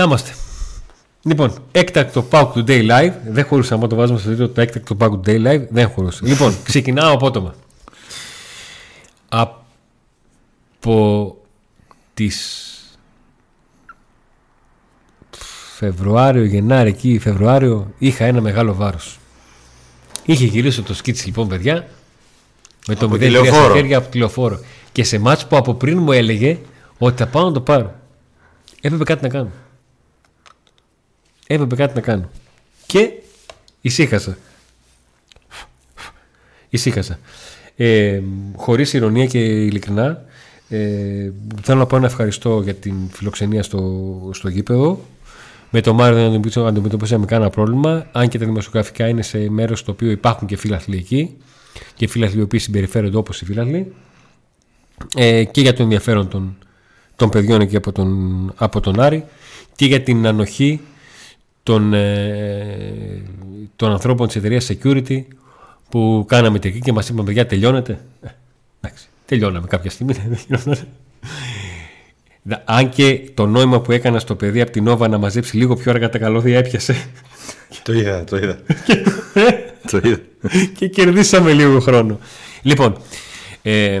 Να είμαστε. Λοιπόν, έκτακτο Pauk Today Live. Δεν χωρούσε άμα το βάζουμε στο τίτλο το έκτακτο Pauk Today Live. Δεν χωρούσε. λοιπόν, ξεκινάω απότομα. Από τις Φεβρουάριο, Γενάρη, εκεί Φεβρουάριο είχα ένα μεγάλο βάρος. Είχε γυρίσει το σκίτς λοιπόν παιδιά με το 0-3 στα χέρια από τηλεοφόρο. Και σε μάτς που από πριν μου έλεγε ότι θα πάω να το πάρω. Έπρεπε κάτι να κάνω. Έπρεπε κάτι να κάνω. Και ησύχασα. Ησύχασα. Ε, χωρίς ηρωνία και ειλικρινά ε, θέλω να πω ένα ευχαριστώ για την φιλοξενία στο, στο γήπεδο. Με το Μάριο δεν αντιμετωπίσαμε κανένα πρόβλημα, αν και τα δημοσιογραφικά είναι σε μέρος στο οποίο υπάρχουν και φίλαθλοι εκεί και φίλαθλοι οι οποίοι συμπεριφέρονται όπως οι φίλαθλοι. Ε, και για το ενδιαφέρον των, των παιδιών εκεί από τον, από τον Άρη και για την ανοχή των, ε, των ανθρώπων της εταιρείας Security που κάναμε εκεί και μας είπαν παιδιά τελειώνετε. Ε, εντάξει, τελειώναμε κάποια στιγμή. Αν και το νόημα που έκανα στο παιδί από την Νόβα να μαζέψει λίγο πιο αργά τα καλώδια έπιασε. Το είδα, το είδα. το είδα. και κερδίσαμε λίγο χρόνο. Λοιπόν, ε,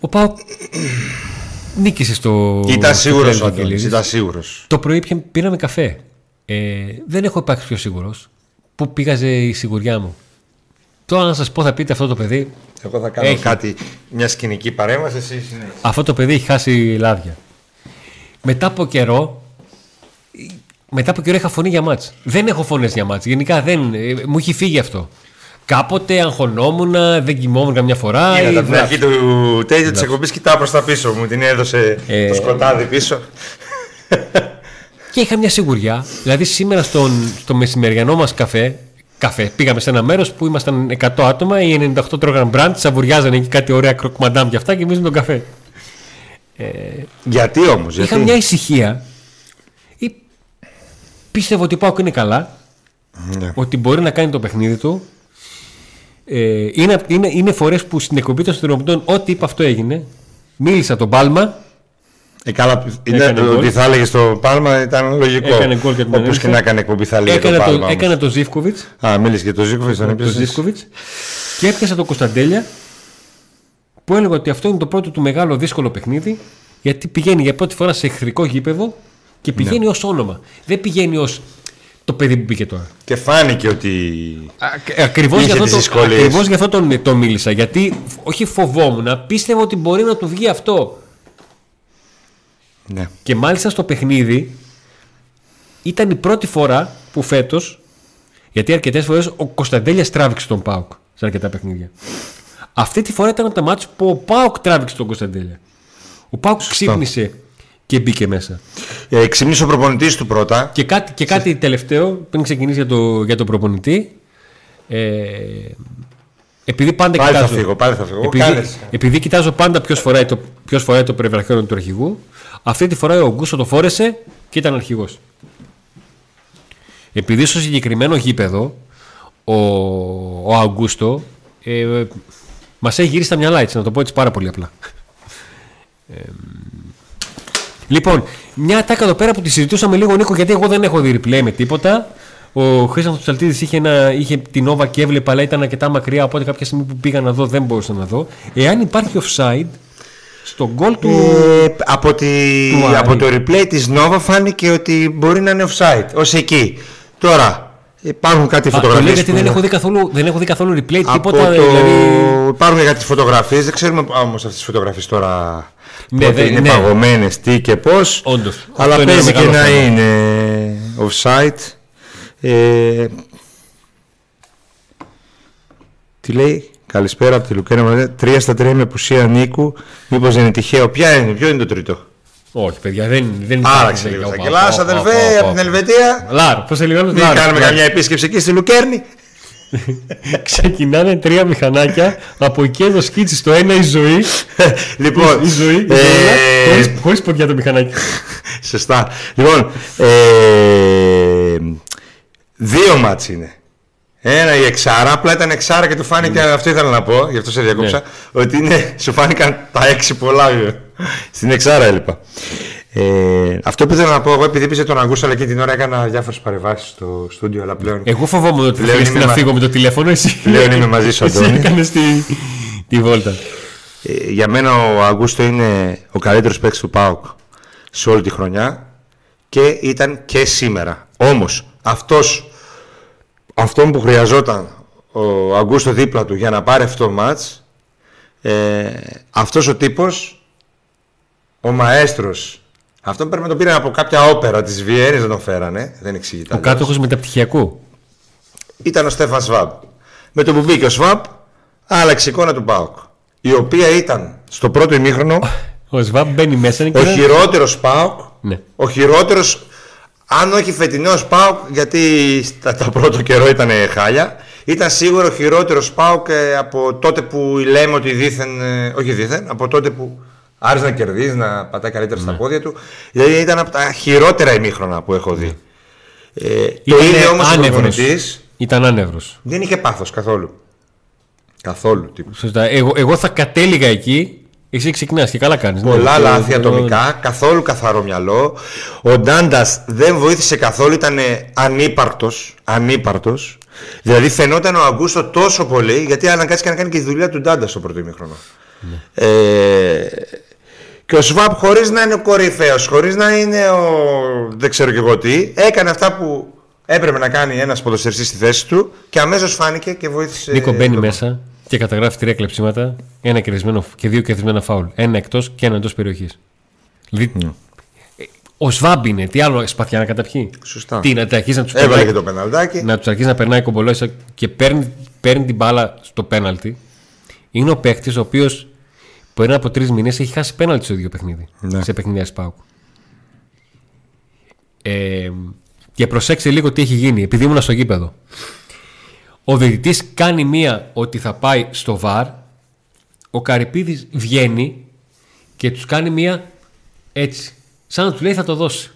ο Πάο νίκησε στο. Ήταν σίγουρος ο Ήταν σίγουρος. Το πρωί πήραμε καφέ. Ε, δεν έχω υπάρξει πιο σίγουρος. Πού πήγαζε η σιγουριά μου. Τώρα να σας πω, θα πείτε αυτό το παιδί. Εγώ θα κάνω κάτι, μια σκηνική παρέμβαση. Εσύ Αυτό το παιδί έχει χάσει λάδια. Μετά από καιρό, μετά από καιρό είχα φωνή για μάτς. Δεν έχω φωνές για μάτς. Γενικά δεν, ε, μου έχει φύγει αυτό. Κάποτε αγχωνόμουν, δεν κοιμόμουν καμιά φορά. Είδα την αρχή του τέτοιου της εκπομπής, κοιτάω προς τα πίσω μου. Την έδωσε ε... το σκοτάδι πίσω. Και είχα μια σιγουριά. Δηλαδή σήμερα στον, στο μεσημεριανό μας καφέ, καφέ, πήγαμε σε ένα μέρος που ήμασταν 100 άτομα, οι 98 τρώγαν μπραντ, σαβουριάζαν εκεί κάτι ωραία κροκμαντάμ και αυτά και εμεί τον καφέ. Ε, γιατί όμως, Είχα μια ησυχία. Ή πίστευα ότι πάω και είναι καλά. Ναι. Ότι μπορεί να κάνει το παιχνίδι του ε, είναι, είναι, είναι φορές που στην εκπομπή των συνδρομητών ό,τι είπα αυτό έγινε. Μίλησα τον Πάλμα. Ε, καλά, είναι, ότι θα έλεγες στο Πάλμα ήταν λογικό. Έκανε γκολ και Όπως και να έκανε εκπομπή θα έλεγε έκανε το Πάλμα. Έκανε το Ζήφκοβιτς. Α, μίλησε και το Ζήφκοβιτς. Τον το Ζήφκοβιτς. Και έπιασα το Κωνσταντέλια που έλεγε ότι αυτό είναι το πρώτο του μεγάλο δύσκολο παιχνίδι γιατί πηγαίνει για πρώτη φορά σε εχθρικό γήπεδο και πηγαίνει ναι. ως όνομα. Δεν πηγαίνει ως το παιδί που μπήκε τώρα. Και φάνηκε ότι. Ακριβώς για, αυτό ακριβώς για αυτό τον, το μίλησα. Γιατί όχι φοβόμουν, πίστευα ότι μπορεί να του βγει αυτό. Ναι. Και μάλιστα στο παιχνίδι ήταν η πρώτη φορά που φέτος. Γιατί αρκετές φορές ο Κωνσταντέλια τράβηξε τον Πάουκ σε αρκετά παιχνίδια. Αυτή τη φορά ήταν από τα μάτια που ο Πάουκ τράβηξε τον Κωνσταντέλια. Ο Πάουκ ξύπνησε και μπήκε μέσα. Ε, ξυπνήσει ο προπονητής του πρώτα. Και κάτι, και κάτι τελευταίο πριν ξεκινήσει για το, για το προπονητή. Ε, επειδή πάντα πάλι κοιτάζω. Θα φύγω, πάλι θα φύγω. Επειδή, επειδή κοιτάζω πάντα ποιος φοράει το, ποιος φοράει το του αρχηγού, αυτή τη φορά ο Ογκούστο το φόρεσε και ήταν αρχηγός. Επειδή στο συγκεκριμένο γήπεδο ο, ο Αγκούστο ε, μας έχει γυρίσει τα μυαλά έτσι, να το πω έτσι πάρα πολύ απλά. Ε, Λοιπόν, μια τάκα εδώ πέρα που τη συζητούσαμε λίγο Νίκο, γιατί εγώ δεν έχω δει replay με τίποτα. Ο Χρήστος Τσαλτίδη είχε, είχε την Nova και έβλεπε, αλλά ήταν αρκετά μακριά. Οπότε κάποια στιγμή που πήγα να δω δεν μπορούσα να δω. Εάν υπάρχει offside, στο γκολ του. Ε, από, τη, από το replay της Nova φάνηκε ότι μπορεί να είναι offside. Ω εκεί. Τώρα, Υπάρχουν κάτι φωτογραφίες. γιατί δεν, έχω δει καθόλου, δεν έχω δει καθόλου replay, τίποτα. Το... Δηλαδή... Υπάρχουν κάτι φωτογραφίες. Δεν ξέρουμε όμως αυτές τις φωτογραφίες τώρα ναι, πότε είναι ναι. παγωμένες, τι και πώς. Αλλά παίζει και να είναι offside. Ε, τι λέει, καλησπέρα από τη Λουκένα. Τρία στα τρία με απουσία Νίκου. Μήπως δεν είναι τυχαίο; Ποια είναι, ποιο είναι το τρίτο; Όχι, παιδιά, δεν, δεν Άραξε λίγο. Σακελά, αδελφέ, από την Ελβετία. Λάρο, πώς λίγο. Δεν κάνουμε καμιά επίσκεψη εκεί στη Λουκέρνη. Ξεκινάνε τρία μηχανάκια από εκεί εδώ σκίτσι στο ένα η ζωή. λοιπόν, η ζωή. Ε... Χωρί ποδιά το μηχανάκι. Σωστά. Λοιπόν, ε... δύο μάτς είναι. Ένα η εξάρα, απλά ήταν εξάρα και του φάνηκε, ναι. αυτό ήθελα να πω, γι' αυτό σε διακόψα, ναι. ότι είναι, σου φάνηκαν τα έξι πολλά. Στην Εξάρα έλειπα. Ε, αυτό που ήθελα να πω εγώ, επειδή πήσε τον Αγκούστο, αλλά και την ώρα έκανα διάφορες παρεμβάσεις στο στούντιο, αλλά πλέον. Εγώ φοβόμαι ότι θα να φύγω με το τηλέφωνο, εσύ. Πλέον είμαι μαζί σου, Αντώνη. Έκανες τη, τη βόλτα. Ε, για μένα ο Αγκούστο είναι ο καλύτερος παίκτης του ΠΑΟΚ σε όλη τη χρονιά και ήταν και σήμερα. Όμως αυτό αυτόν που χρειαζόταν ο Αγκούστο δίπλα του για να πάρει αυτό το μάτς ε, αυτός ο τύπος ο μαέστρος αυτό πρέπει να το πήραν από κάποια όπερα της Βιέννης δεν τον φέρανε δεν εξηγείται ο κάτοχος μεταπτυχιακού ήταν ο Στέφαν Σβάμπ με το που μπήκε ο Σβάμπ άλλαξε εικόνα του Πάουκ η οποία ήταν στο πρώτο ημίχρονο ο Σβάμπ μπαίνει μέσα ο χειρότερος Πάουκ ναι. ο χειρότερος αν όχι φετινός Πάουκ, γιατί στα, τα πρώτο καιρό ήταν χάλια, ήταν σίγουρο ο χειρότερος Πάουκ από τότε που λέμε ότι δήθεν. Ε, όχι δήθεν, από τότε που άρχισε να κερδίζει, να πατάει καλύτερα στα ναι. πόδια του. Δηλαδή ήταν από τα χειρότερα ημίχρονα που έχω δει. Ε, το είναι όμως ο Ήταν άνευρος. Δεν είχε πάθος καθόλου. Καθόλου. Σωστά. Εγώ, εγώ θα κατέληγα εκεί εσύ ξεκινάς και καλά κάνεις. Ναι. Πολλά ναι, λάθη ατομικά, καθόλου καθαρό μυαλό. Ο Ντάντας δεν βοήθησε καθόλου, ήταν ανύπαρτο. Ανύπαρτος. Δηλαδή φαινόταν ο Αγκούστο τόσο πολύ, γιατί αναγκάστηκε να κάνει και τη δουλειά του Ντάντα στο πρώτο ημίχρονο. Ναι. Ε, και ο Σβάπ χωρίς να είναι ο κορυφαίος, χωρίς να είναι ο. δεν ξέρω και εγώ τι, έκανε αυτά που έπρεπε να κάνει ένας ποδοσφαιριστής στη θέση του και αμέσως φάνηκε και βοήθησε. Νίκο μπαίνει μέσα και καταγράφει τρία κλεψίματα, ένα κερδισμένο και δύο κερδισμένα φάουλ. Ένα εκτός και ένα εντός περιοχής. Δηλαδή, mm. Ο Σβάμπ είναι, τι άλλο σπαθιά να καταπιεί. Σωστά. Τι, να του αρχίσει να τους περνάει. και το πεναλτάκι. Να τους αρχίσει να περνάει κομπολό και παίρνει, παίρνει την μπάλα στο πέναλτι. Είναι ο παίκτης ο οποίος πριν από τρεις μήνες έχει χάσει πέναλτι στο ίδιο παιχνίδι. Ναι. Σε παιχνίδια Σπάουκ. Ε, και προσέξτε λίγο τι έχει γίνει, επειδή ήμουν στο γήπεδο. Ο διαιτητής κάνει μία ότι θα πάει στο βαρ. Ο Καρυπίδης βγαίνει και τους κάνει μία έτσι. Σαν να του λέει θα το δώσει.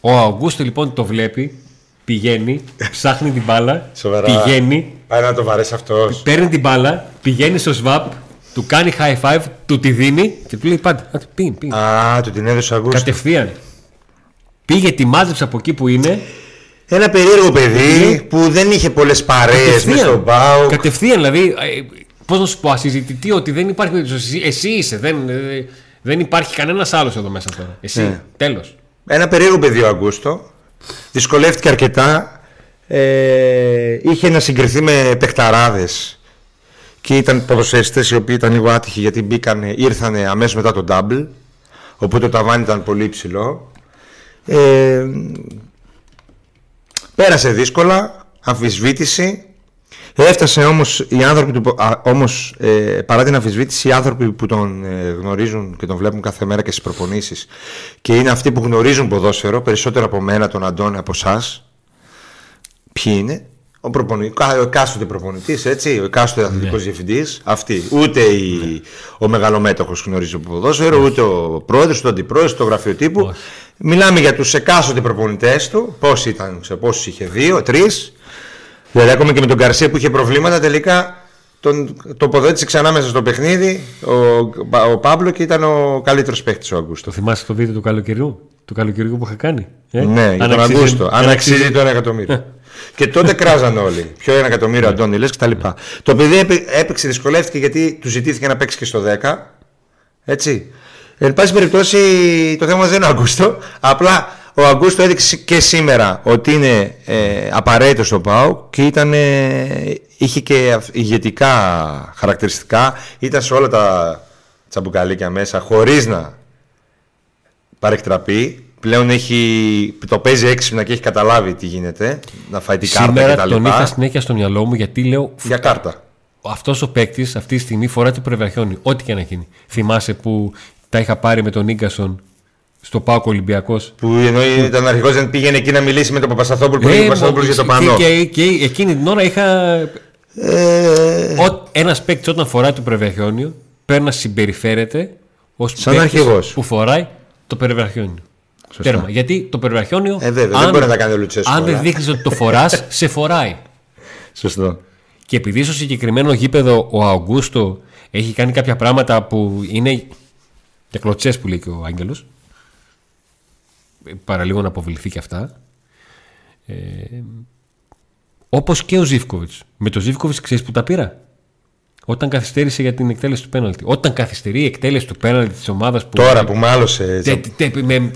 Ο Αυγούστο λοιπόν το βλέπει, πηγαίνει, ψάχνει την μπάλα, Σοβαρά. πηγαίνει. Πάει να το βαρέσει αυτός. Παίρνει την μπάλα, πηγαίνει στο σβάπ, του κάνει high five, του τη δίνει και του λέει πάντα. Α, του την έδωσε Αυγούστο. Κατευθείαν. Πήγε, τη μάζεψε από εκεί που είναι ένα περίεργο παιδί που δεν είχε πολλές παρέες μες στον Πάο. Κατευθείαν, δηλαδή. Ε, Πώς να σου πω, ασυζητητή ότι δεν υπάρχει. Εσύ είσαι, δεν, ε, δεν υπάρχει κανένας άλλος εδώ μέσα τώρα. Εσύ, ναι. τέλος. Ένα περίεργο παιδί ο Αγκούστο. Δυσκολεύτηκε αρκετά. Ε, είχε να συγκριθεί με παιχταράδες και ήταν ποδοσφαιριστές οι οποίοι ήταν λίγο άτυχοι γιατί μπήκαν, ήρθαν αμέσως μετά τον double. Οπότε το ταβάνι ήταν πολύ υψηλό. Ε, Πέρασε δύσκολα, αμφισβήτηση. Έφτασε όμως οι άνθρωποι του, όμως, ε, παρά την αμφισβήτηση οι άνθρωποι που τον ε, γνωρίζουν και τον βλέπουν κάθε μέρα και στις προπονήσεις και είναι αυτοί που γνωρίζουν ποδόσφαιρο περισσότερο από μένα, τον Αντώνη, από εσάς. Ποιοι είναι, ο, προπονη... ο εκάστοτε προπονητής, έτσι, ο εκάστοτε αθλητικός ναι. διευθυντής, αυτοί. Ούτε η... ο μεγαλομέτωχος γνωρίζει το ποδόσφαιρο, ούτε ο πρόεδρος, ούτε ο αντιπρόεδρος, το γραφείο τύπου. Μιλάμε για τους εκάστοτε προπονητές του. Πόσοι ήταν, σε πόσους είχε, δύο, τρεις. Δηλαδή, ακόμα και με τον Καρσία που είχε προβλήματα, τελικά τον τοποθέτησε ξανά μέσα στο παιχνίδι ο, ο Παύλο και ήταν ο καλύτερος παίκτης ο Αγκούστο. Το θυμάσαι το βίντεο του καλοκαιριού, του καλοκαιριού που είχα κάνει. Ε; Ναι, για τον Αγκούστο. Αν αξίζει το ένα εκατομμύριο. και τότε κράζαν όλοι. Ποιο ένα εκατομμύριο Αντώνη λες κτλ. Το παιδί έπαιξε, δυσκολεύτηκε γιατί του ζητήθηκε να παίξει και στο 10. Έτσι. Εν πάση περιπτώσει, το θέμα δεν είναι ο Αγκούστο. Απλά ο Αγκούστο έδειξε και σήμερα ότι είναι ε, απαραίτητος στο ΠΑΟ και ήταν, ε, είχε και ηγετικά χαρακτηριστικά. Ήταν σε όλα τα τσαμπουκαλίκια μέσα χωρίς να παρεκτραπεί. Πλέον έχει, το παίζει έξυπνα και έχει καταλάβει τι γίνεται. Να φάει την κάρτα κτλ. Σήμερα τον είχα συνέχεια στο μυαλό μου γιατί λέω. Για κάρτα. Αυτός ο παίκτης αυτή τη στιγμή φορά το πρεβραχιόνι. Ό,τι και να γίνει. Θυμάσαι που τα είχα πάρει με τον γκασον στο Πάκο Ολυμπιακός; Που ενώ ήταν αρχικό δεν πήγαινε εκεί να μιλήσει με τον Παπασταθόπουλο που ε, ο για το πανό. Και, και, και, εκείνη την ώρα είχα. Ε... Ένας παίκτης όταν φοράει το πρεβραχιόνιο πρέπει να συμπεριφέρεται ως παίκτης που φοράει το πρεβραχιόνιο. Τέρμα. Γιατί το περιβραχιόνιο. Ε, βέβαια, αν, δεν μπορεί να κάνει ο Λουτσέσκο. Αν δεν δείχνεις ότι το φοράς, σε φοράει. Σωστό. Και επειδή στο συγκεκριμένο γήπεδο ο Αουγκούστο έχει κάνει κάποια πράγματα που είναι Για κλωτσές που λέει και ο Άγγελος. Ε, παραλίγο να αποβληθεί και αυτά. Ε, Όπως και ο Ζήφκοβιτς. Με το Ζήφκοβιτς ξέρεις που τα πήρα; Όταν καθυστέρησε για την εκτέλεση του πέναλτη. Όταν καθυστερεί η εκτέλεση του πέναλτη της ομάδας που. Τώρα που μάλωσε. Τε, τε, με...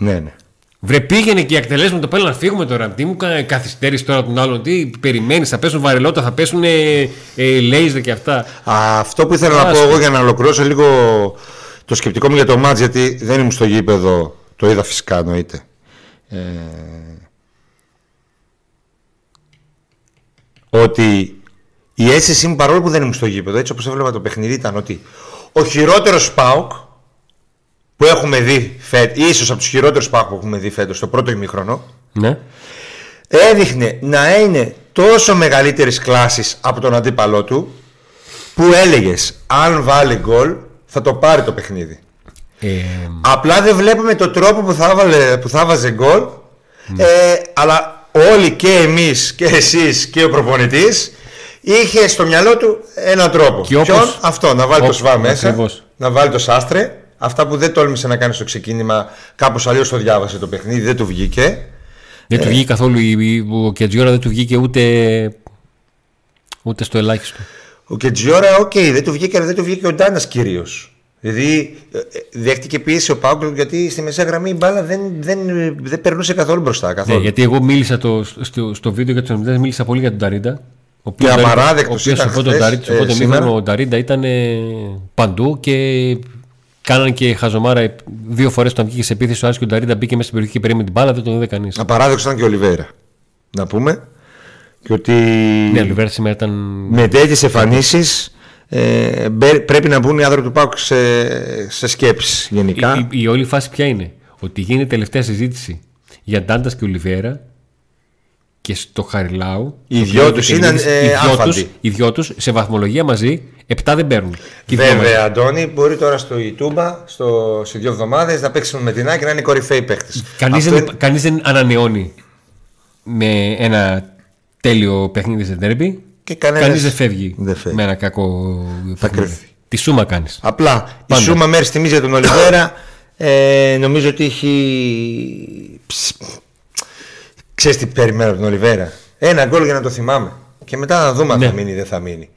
Ναι, ναι. Βρε πήγαινε και εκτελέσουμε το πέλα να φύγουμε τώρα. Τι μου καθυστέρησες τώρα τον άλλον, τι περιμένεις, θα πέσουν βαρελότα, θα πέσουν ε, ε, λέιζερ και αυτά. Αυτό που ήθελα να πω εγώ για να ολοκληρώσω λίγο το σκεπτικό μου για το μάτζ, γιατί δεν ήμουν στο γήπεδο, το είδα φυσικά εννοείται. Ε, ότι η αίσθησή μου παρόλο που δεν ήμουν στο γήπεδο, έτσι όπως έβλεπα το παιχνίδι, ήταν ότι ο χειρότερος Σπάουκ που έχουμε δει φέτος, ίσως από τους χειρότερους Σπάουκ που έχουμε δει φέτος, στο πρώτο ημίχρονο, ναι. έδειχνε να είναι τόσο μεγαλύτερης κλάσης από τον αντίπαλό του, που έλεγες αν βάλει γκολ θα το πάρει το παιχνίδι. Ε... Απλά δεν βλέπουμε τον τρόπο που θα, βάλε, που θα βάζε γκολ, ναι. ε, αλλά όλοι και εμείς και εσείς και ο προπονητής είχε στο μυαλό του έναν τρόπο. Και όπως... Αυτό, να βάλει το Σβαμπ μέσα, να βάλει το Σάστρε. Αυτά που δεν τόλμησε να κάνει στο ξεκίνημα, κάπως αλλιώς το διάβασε το παιχνίδι, δεν του βγήκε. Δεν του ε. βγήκε καθόλου, ο Κετζιόρα δεν του βγήκε ούτε, ούτε στο ελάχιστο. Ο Κετζιόρα, ok, okay, δεν του βγήκε, αλλά δεν του βγήκε ο Ντάνας κυρίως. Δηλαδή ε, ε, δέχτηκε πίεση ο Πάουκλ γιατί στη μεσαία γραμμή η μπάλα δεν, δεν, δεν περνούσε καθόλου μπροστά. Ναι, καθόλου. Ναι, γιατί εγώ μίλησα το, στο, στο βίντεο για τους μίλησα πολύ για τον Ταρίντα. Ο και αμαράδεκτο ήταν. Οπότε ε, ο Ταρίντα ήταν παντού και κάνανε και χαζομάρα δύο φορές όταν βγήκε σε επίθεση ο Άρης και ο Ταρίντα μπήκε μέσα στην περιοχή και περίμενε την μπάλα, δεν τον είδε κανείς. Απαράδεκτο ήταν και ο Λιβέρα. Να πούμε. Και ότι. Ναι, ο Λιβέρα σήμερα ήταν. Με τέτοιες εμφανίσεις ε, πρέπει να μπουν οι άνθρωποι του Πάουκ σε, σε σκέψεις γενικά. Η, η, η, όλη φάση ποια είναι; Ότι γίνεται τελευταία συζήτηση για Ντάντας και Ολιβέρα και στο Χαριλάου. Οι δυο τους είναι ε, Οι δυο τους σε βαθμολογία μαζί, επτά δεν παίρνουν. Βέβαια, Αντώνη, μπορεί τώρα στο YouTube στο, σε δύο εβδομάδες να παίξουμε με την άκρη να είναι κορυφαίοι παίχτε. Κανείς δεν, είναι... κανείς δεν ανανεώνει με ένα τέλειο παιχνίδι σε τέρμπι και κανένας δεν φεύγει, δεν φεύγει με ένα κακό Θα κρυφθεί. Τη σούμα κάνεις. Απλά Πάντα. η σούμα μέρη τιμής για τον Ολιβέρα ε, νομίζω ότι έχει. Ξέρεις τι περιμένω από τον Ολιβέρα; Ένα γκολ για να το θυμάμαι. Και μετά να δούμε αν ναι. θα μείνει ή δεν θα μείνει.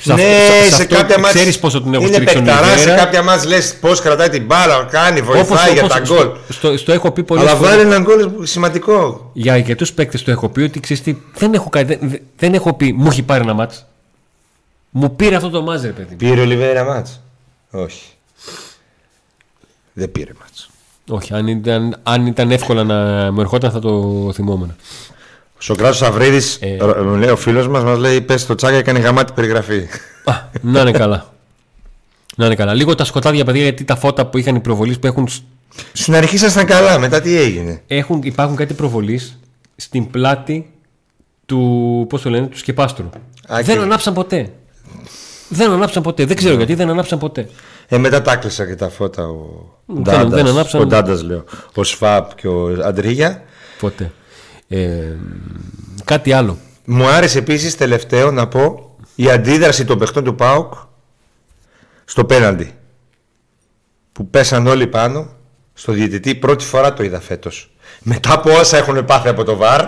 Σε ναι, σε, σε κάποια μάτς ξέρεις πόσο την έχω είναι παικταράς, σε κάποια μάτς λες πώς κρατάει την μπάλα, κάνει, βοηθάει όπως, για τα γκολ. Στο, στο, έχω πει πολύ Αλλά βάλει ένα γκολ σημαντικό. Για αρκετούς παίκτες το έχω πει ότι ξέρεις τι, δεν έχω, δεν, δεν έχω πει μου έχει πάρει ένα μάτς. Μου πήρε αυτό το μάτς ρε παιδί. Πήρε ο Λιβέρα μάτς; Όχι. Δεν πήρε μάτς. Όχι, αν ήταν, αν ήταν εύκολα να μου ερχόταν θα το θυμόμουν. Ο Σοκράτος Αυρίδη, ε... λέει ο φίλος μας, μας λέει: Πες το τσάκα έκανε γαμάτη περιγραφή. Α, να είναι καλά. να είναι καλά. Λίγο τα σκοτάδια, παιδιά, γιατί τα φώτα που είχαν οι προβολείς που έχουν. Στην αρχή ήσασταν καλά, μετά τι έγινε; Έχουν, υπάρχουν κάτι προβολή στην πλάτη του, πώς το λένε, του σκεπάστρου. Δεν ανάψαν ποτέ. Δεν ανάψαν ποτέ. Δεν ξέρω γιατί δεν ανάψαν ποτέ. Ε, μετά τα κλείσα και τα φώτα ο Ντάντας, ο Ντάντας λέω, ο Σφάπ και ο Αντρίγια. Ποτέ. Ε, κάτι άλλο. Μου άρεσε επίσης τελευταίο να πω η αντίδραση των παιχτών του ΠΑΟΚ στο πέναντι. Που πέσαν όλοι πάνω στο διαιτητή. Πρώτη φορά το είδα φέτος. Μετά από όσα έχουν πάθει από το ΒΑΡ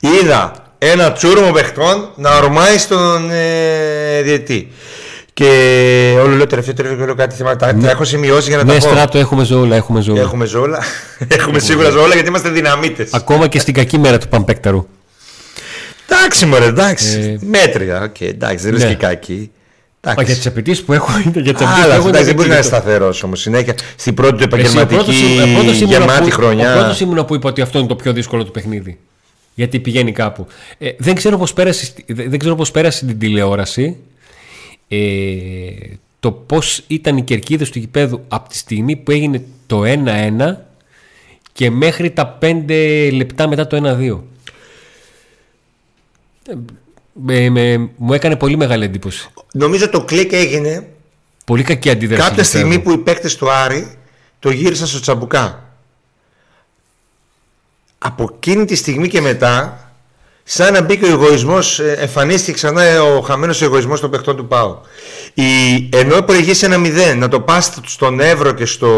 είδα ένα τσούρμο παιχτών να ορμάει στον ε, διαιτητή. Και όλο λέω τελευταίο τελευταίο λέω κάτι θέματα. Τα, ναι. έχω σημειώσει για να ναι, τα πω. Ναι, στράτο έχουμε ζώλα. Έχουμε ζώλα. Έχουμε, ζώλα. έχουμε σίγουρα ζώλα γιατί είμαστε δυναμίτες. Ακόμα και στην κακή μέρα του Παμπέκταρου. Εντάξει, μωρέ, εντάξει. Ε... Μέτρια, okay, εντάξει, δεν ναι. και κακή. Μα για τις απαιτήσεις που έχω είναι για τις απαιτήσεις που Δεν μπορεί να είναι σταθερός όμως συνέχεια στην πρώτη του επαγγελματική γεμάτη χρονιά. Ο πρώτος ήμουν που είπα ότι αυτό είναι το πιο δύσκολο του παιχνίδι. Γιατί πηγαίνει κάπου. Ε, δεν ξέρω πώς πέρασε, πέρασε την τηλεόραση ε, το πώς ήταν οι κερκίδες του γηπέδου από τη στιγμή που έγινε το 1-1 και μέχρι τα 5 λεπτά μετά το 1-2. Ε, με, μου έκανε πολύ μεγάλη εντύπωση. Νομίζω το κλικ έγινε πολύ κακή αντίδραση. Κάποια στιγμή που οι παίκτες του Άρη το γύρισαν στο τσαμπουκά. Από εκείνη τη στιγμή και μετά Σαν να μπήκε ο εγωισμός, ε, εμφανίστηκε ξανά ο χαμένος εγωισμός των παιχτών του Πάου. Η, ενώ προηγήσει ένα 0, να το πας στον Εύρο και στο,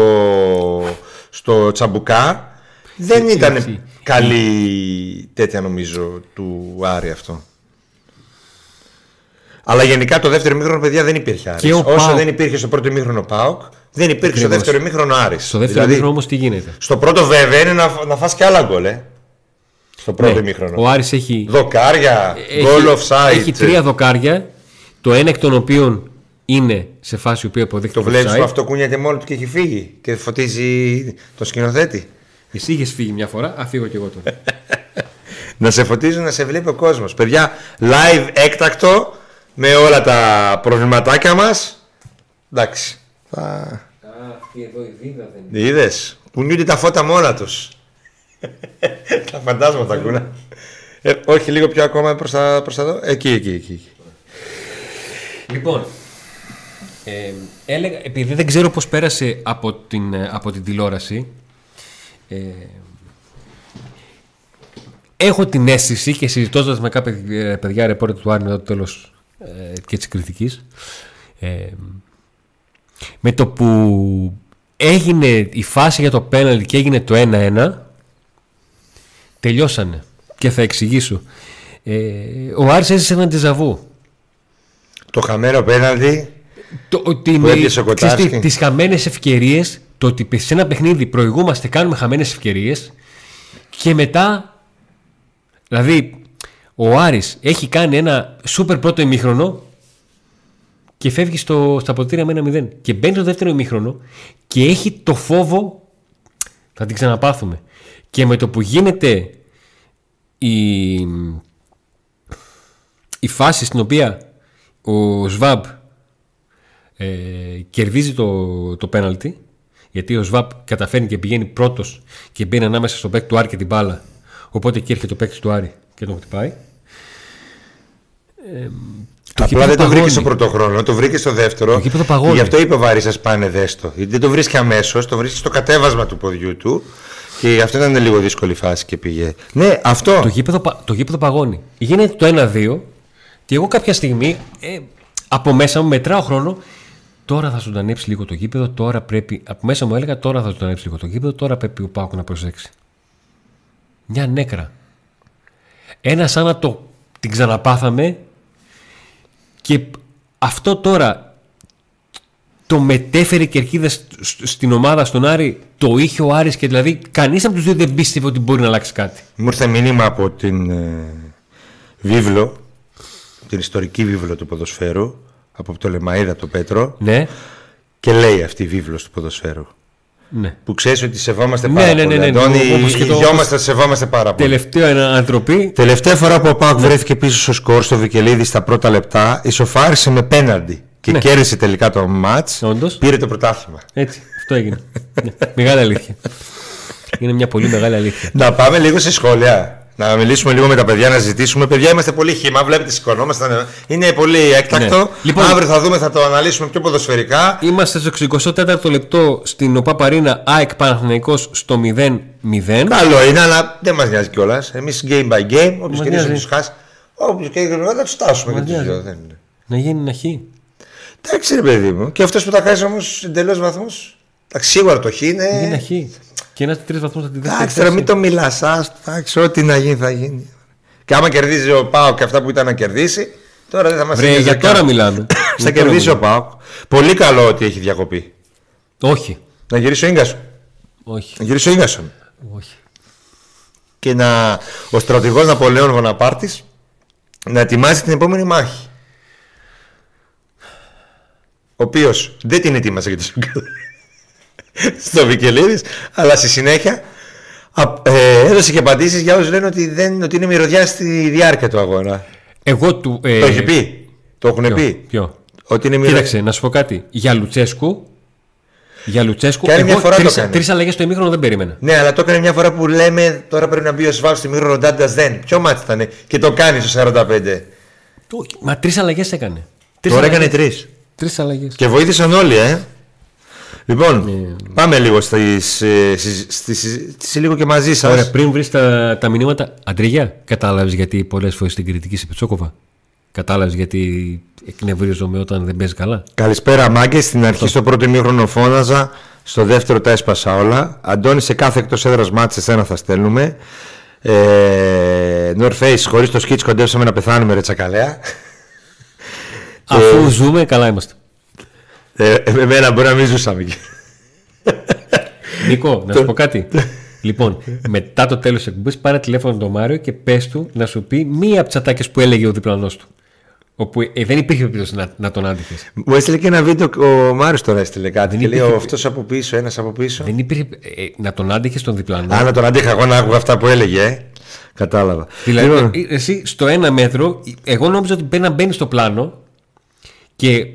στο Τσαμπουκά, δεν ήταν καλή τέτοια νομίζω του Άρη αυτό. Αλλά γενικά το δεύτερο μήχρονο, παιδιά, δεν υπήρχε Άρης. Όσο Πάοκ... δεν υπήρχε στο πρώτο μήχρονο Πάοκ, δεν υπήρχε στο δεύτερο μήχρονο Άρης. Στο δεύτερο δηλαδή, μήχρονο όμως τι γίνεται; Στο πρώτο βέβαια είναι να, να φας και άλλα γκολ, ε. Στο πρώτο ναι. μήχρονο. Ο Άρης έχει. Δοκάρια, γκολ offside. Έχει τρία δοκάρια, το ένα εκ των οποίων είναι σε φάση που αποδείχθηκε. Το βλέπεις που αυτό κούνιαται μόνο του και έχει φύγει και φωτίζει το σκηνοθέτη. Εσύ είχες φύγει μια φορά, αφήγω κι εγώ τώρα. να σε φωτίζουν, να σε βλέπει ο κόσμος. Παιδιά, live έκτακτο με όλα τα προβληματάκια μας. Εντάξει. Θα... αυτή εδώ η βίδα δεν είναι. Είδες. Κουνιούνται τα φώτα μόνα τους. τα φαντάσματα ακούνε. Ε, όχι, λίγο πιο ακόμα προς τα, προς τα εδώ. Εκεί, εκεί, εκεί. Λοιπόν, ε, έλεγα, επειδή δεν ξέρω πώς πέρασε από την, ε, από την τηλεόραση, ε, έχω την αίσθηση και συζητώντας με κάποια ε, παιδιά ρεπόρτερ του Άρη το τέλος ε, και της κριτικής, ε, με το που έγινε η φάση για το πέναλτι και έγινε το 1-1, τελειώσανε. Και θα εξηγήσω. Ε, ο Άρης έζησε έναν τεζαβού. Το χαμένο πέναλτι το, ότι που έπιασε ο Τις χαμένες ευκαιρίες, το ότι σε ένα παιχνίδι προηγούμαστε, κάνουμε χαμένες ευκαιρίες και μετά, δηλαδή ο Άρης έχει κάνει ένα σούπερ πρώτο ημίχρονο και φεύγει στο, στα ποτήρια με ένα μηδέν. Και μπαίνει το δεύτερο ημίχρονο και έχει το φόβο, θα την ξαναπάθουμε. Και με το που γίνεται η, η φάση στην οποία ο Σβάμπ ε, κερδίζει το, το πέναλτι γιατί ο Σβάμπ καταφέρνει και πηγαίνει πρώτος και μπαίνει ανάμεσα στο παίκτη του Άρη και την μπάλα οπότε και έρχεται το παίκτης του Άρη και τον χτυπάει ε, το Απλά δεν το βρήκε στο πρώτο χρόνο, το βρήκε στο δεύτερο. Το γι' αυτό είπε ο Βάρη, σα πάνε δέστο. Γιατί δεν το βρίσκει αμέσως, το βρίσκει στο κατέβασμα του ποδιού του. Και αυτό ήταν λίγο δύσκολη φάση και πήγε. Ναι, αυτό. Το γήπεδο, το γήπεδο παγώνει. Γίνεται το 1-2 και εγώ κάποια στιγμή ε, από μέσα μου μετράω χρόνο. Τώρα θα ζωντανέψει λίγο το γήπεδο. Τώρα πρέπει. Από μέσα μου έλεγα τώρα θα ζωντανέψει λίγο το γήπεδο. Τώρα πρέπει ο Πάκου να προσέξει. Μια νέκρα. Ένα σαν να το την ξαναπάθαμε και αυτό τώρα το μετέφερε κερκίδα στην ομάδα στον Άρη, το είχε ο Άρης και δηλαδή κανείς από τους δύο δεν πίστευε ότι μπορεί να αλλάξει κάτι. Μου ήρθε μήνυμα από την ε, βίβλο, την ιστορική βίβλο του ποδοσφαίρου, από το Λεμαίδα το Πέτρο. Ναι. Και λέει αυτή η βίβλος του ποδοσφαίρου. Ναι. Που ξέρεις ότι σεβόμαστε πάρα ναι, ναι, ναι, ναι, πολύ. Ναι, ναι, σεβόμαστε πάρα πολύ. Τελευταία ανθρωπή. Τελευταία φορά που ο Πάουκ ναι. βρέθηκε πίσω στο σκορ στο Βικελίδη στα πρώτα λεπτά, ισοφάρισε με πέναντι και ναι. κέρδισε τελικά το μάτ. Πήρε το πρωτάθλημα. Έτσι, αυτό έγινε. ναι. Μεγάλη αλήθεια. Είναι μια πολύ μεγάλη αλήθεια. Να πάμε λίγο σε σχόλια. Να μιλήσουμε λίγο με τα παιδιά, να ζητήσουμε. Παιδιά, είμαστε πολύ χήμα. Βλέπετε, σηκωνόμαστε. Είναι πολύ έκτακτο. Ναι. Λοιπόν, Αύριο θα δούμε, θα το αναλύσουμε πιο ποδοσφαιρικά. Είμαστε στο 24ο λεπτό στην ΟΠΑ Παρίνα ΑΕΚ Παναθηναϊκός στο 0-0. Καλό είναι, αλλά δεν μας νοιάζει κιόλας. Εμείς game by game. Όποιος κερδίσει, του χάσει. Όποιος κερδίσει, θα του φτάσουμε και τους δύο. Να γίνει ένα χ. Εντάξει, ρε παιδί μου. Και αυτός που τα κάνει όμως εντελώς βαθμούς. Σίγουρα το χ είναι. Είναι χ. Και ένας τρεις βαθμούς θα την δεύτερη. Εντάξει, τώρα μην το μιλάς. Εντάξει, ό,τι να γίνει θα γίνει. Και άμα κερδίζει ο Πάο και αυτά που ήταν να κερδίσει, τώρα δεν θα μας πει. Για τώρα μιλάμε. θα κερδίσει ο Πάο. Πολύ καλό ότι έχει διακοπή. Όχι. Να γυρίσει ο γκασον. Όχι. Να γυρίσει ο γκασον. Όχι. Και να, ο στρατηγός Ναπολέων Βοναπάρτης να ετοιμάζει την επόμενη μάχη. Ο οποίος δεν την ετοίμασε για τη στο Βικελίδης, αλλά στη συνέχεια ε, έδωσε και απαντήσεις για όσους λένε ότι, δεν, ότι είναι μυρωδιά στη διάρκεια του αγώνα. Εγώ του. Ε, το έχεις πει; Το έχουν πει; Ποιο; Ότι είναι μυρωδιά. Κοίταξε, να σου πω κάτι. Για Λουτσέσκου. Για Λουτσέσκου. Και μια φορά τρεις, τρεις αλλαγές στο ημίχρονο δεν περίμενα. Ναι, αλλά το έκανε μια φορά που λέμε τώρα πρέπει να μπει ο Σβάμπ στο ημίχρονο Ντάντας δεν. Ποιο μάτι ήταν και το κάνει στο 45. Μα τρεις αλλαγές έκανε. Τώρα έκανε τρεις. Τρεις αλλαγές. Και βοήθησαν όλοι, ε. Λοιπόν, ε, πάμε λίγο στη συζήτηση λίγο και μαζί σας. πριν βρεις τα, τα μηνύματα, Αντρίγια, κατάλαβες γιατί πολλές φορές την κριτική σε Πετσόκοβα; Κατάλαβες γιατί εκνευρίζομαι όταν δεν παίζει καλά; Καλησπέρα, Μάγκε. Στην αρχή, στο πρώτο ημίχρονο φώναζα. Στο δεύτερο τα έσπασα όλα. Αντώνη, σε κάθε εκτός έδρας μάτσε, εσένα θα στέλνουμε. Ε, North Face, χωρίς το σκίτς κοντέψαμε να πεθάνουμε, ρε τσακαλέα. Αφού ε, ζούμε, καλά είμαστε. Ε, εμένα μπορεί να μην ζούσαμε. Νίκο, να σου πω κάτι. λοιπόν, μετά το τέλος της εκπομπής, πάρε τηλέφωνο τον Μάριο και πες του να σου πει μία από τις ατάκες που έλεγε ο διπλανός του. Όπου ε, δεν υπήρχε περίπτωση να, να τον άντυχες. Μου έστειλε και ένα βίντεο, ο Μάριος τώρα έστειλε κάτι. Δεν και λέει αυτός από πίσω, ένας από πίσω. Δεν υπήρχε. Ε, να τον άντυχες τον διπλανό. Α, να τον άντυχα εγώ να άκουγα αυτά που έλεγε. Ε. Κατάλαβα. Δηλαδή, λοιπόν... Ε, εσύ στο ένα μέτρο, εγώ νόμιζα ότι πρέπει να μπαίνει στο πλάνο και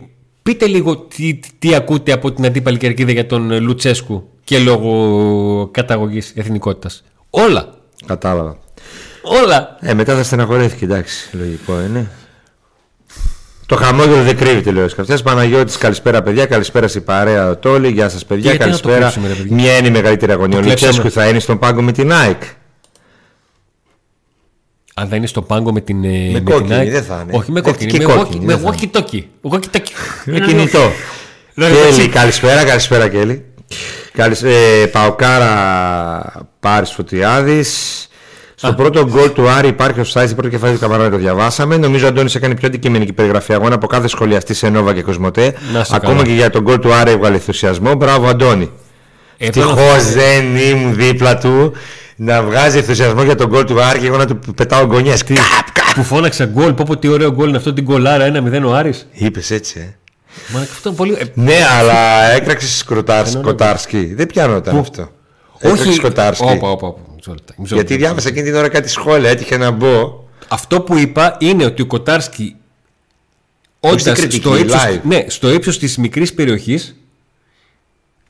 πείτε λίγο τι, τι ακούτε από την αντίπαλη κερκίδα για τον Λουτσέσκου και λόγω καταγωγής εθνικότητας. Όλα. Κατάλαβα. Όλα. Ε, μετά θα στεναχωρέθηκε, εντάξει, λογικό είναι. Το χαμόγελο δεν κρύβεται, λέει ο Σκαφτιά. Παναγιώτης, καλησπέρα, παιδιά. Καλησπέρα στην παρέα Τόλι. Γεια σας, παιδιά. καλησπέρα. Μια είναι η μεγαλύτερη αγωνία. Ο Λουτσέσκου θα είναι στον πάγκο με την ΑΕΚ. Αν δεν είναι στον πάγκο με την. Με, με κόκκινη, την δεν θα είναι. Όχι με κόκκινη. Με, κόκκινη, με walkie-talkie. Με κινητό. Κέλλη, καλησπέρα, καλησπέρα, Κέλλη. Ε, Παοκάρα Πάρης Φωτιάδης. Στο πρώτο γκολ του Άρη υπάρχει ο Σάι, πρώτο κεφάλι του Καμαρά, το διαβάσαμε. Νομίζω ο Αντώνης έκανε πιο αντικειμενική περιγραφή αγώνα από κάθε σχολιαστή σε Νόβα και Κοσμοτέ. Ακόμα και για τον γκολ του Άρη έβγαλε ενθουσιασμό. Μπράβο, Αντώνη. Ευτυχώς δεν ήμουν δίπλα του να βγάζει ενθουσιασμό για τον γκολ του Άρη και εγώ να του πετάω γκονιέ. Που φώναξε γκολ, πω πω τι ωραίο γκολ είναι αυτό την γκολάρα 1-0 ο Άρης. Είπες έτσι, ε. Μα αυτό πολύ... Ναι, αλλά έκραξε Σκοτάρσκι. Δεν πιάνονταν αυτό. Όχι. Σκοτάρσκι. Όπα, όπα, Γιατί διάβασα εκείνη την ώρα κάτι σχόλια, έτυχε να μπω. Αυτό που είπα είναι ότι ο Κοτάρσκι όταν στο ύψος, ναι, στο ύψος της μικρής περιοχής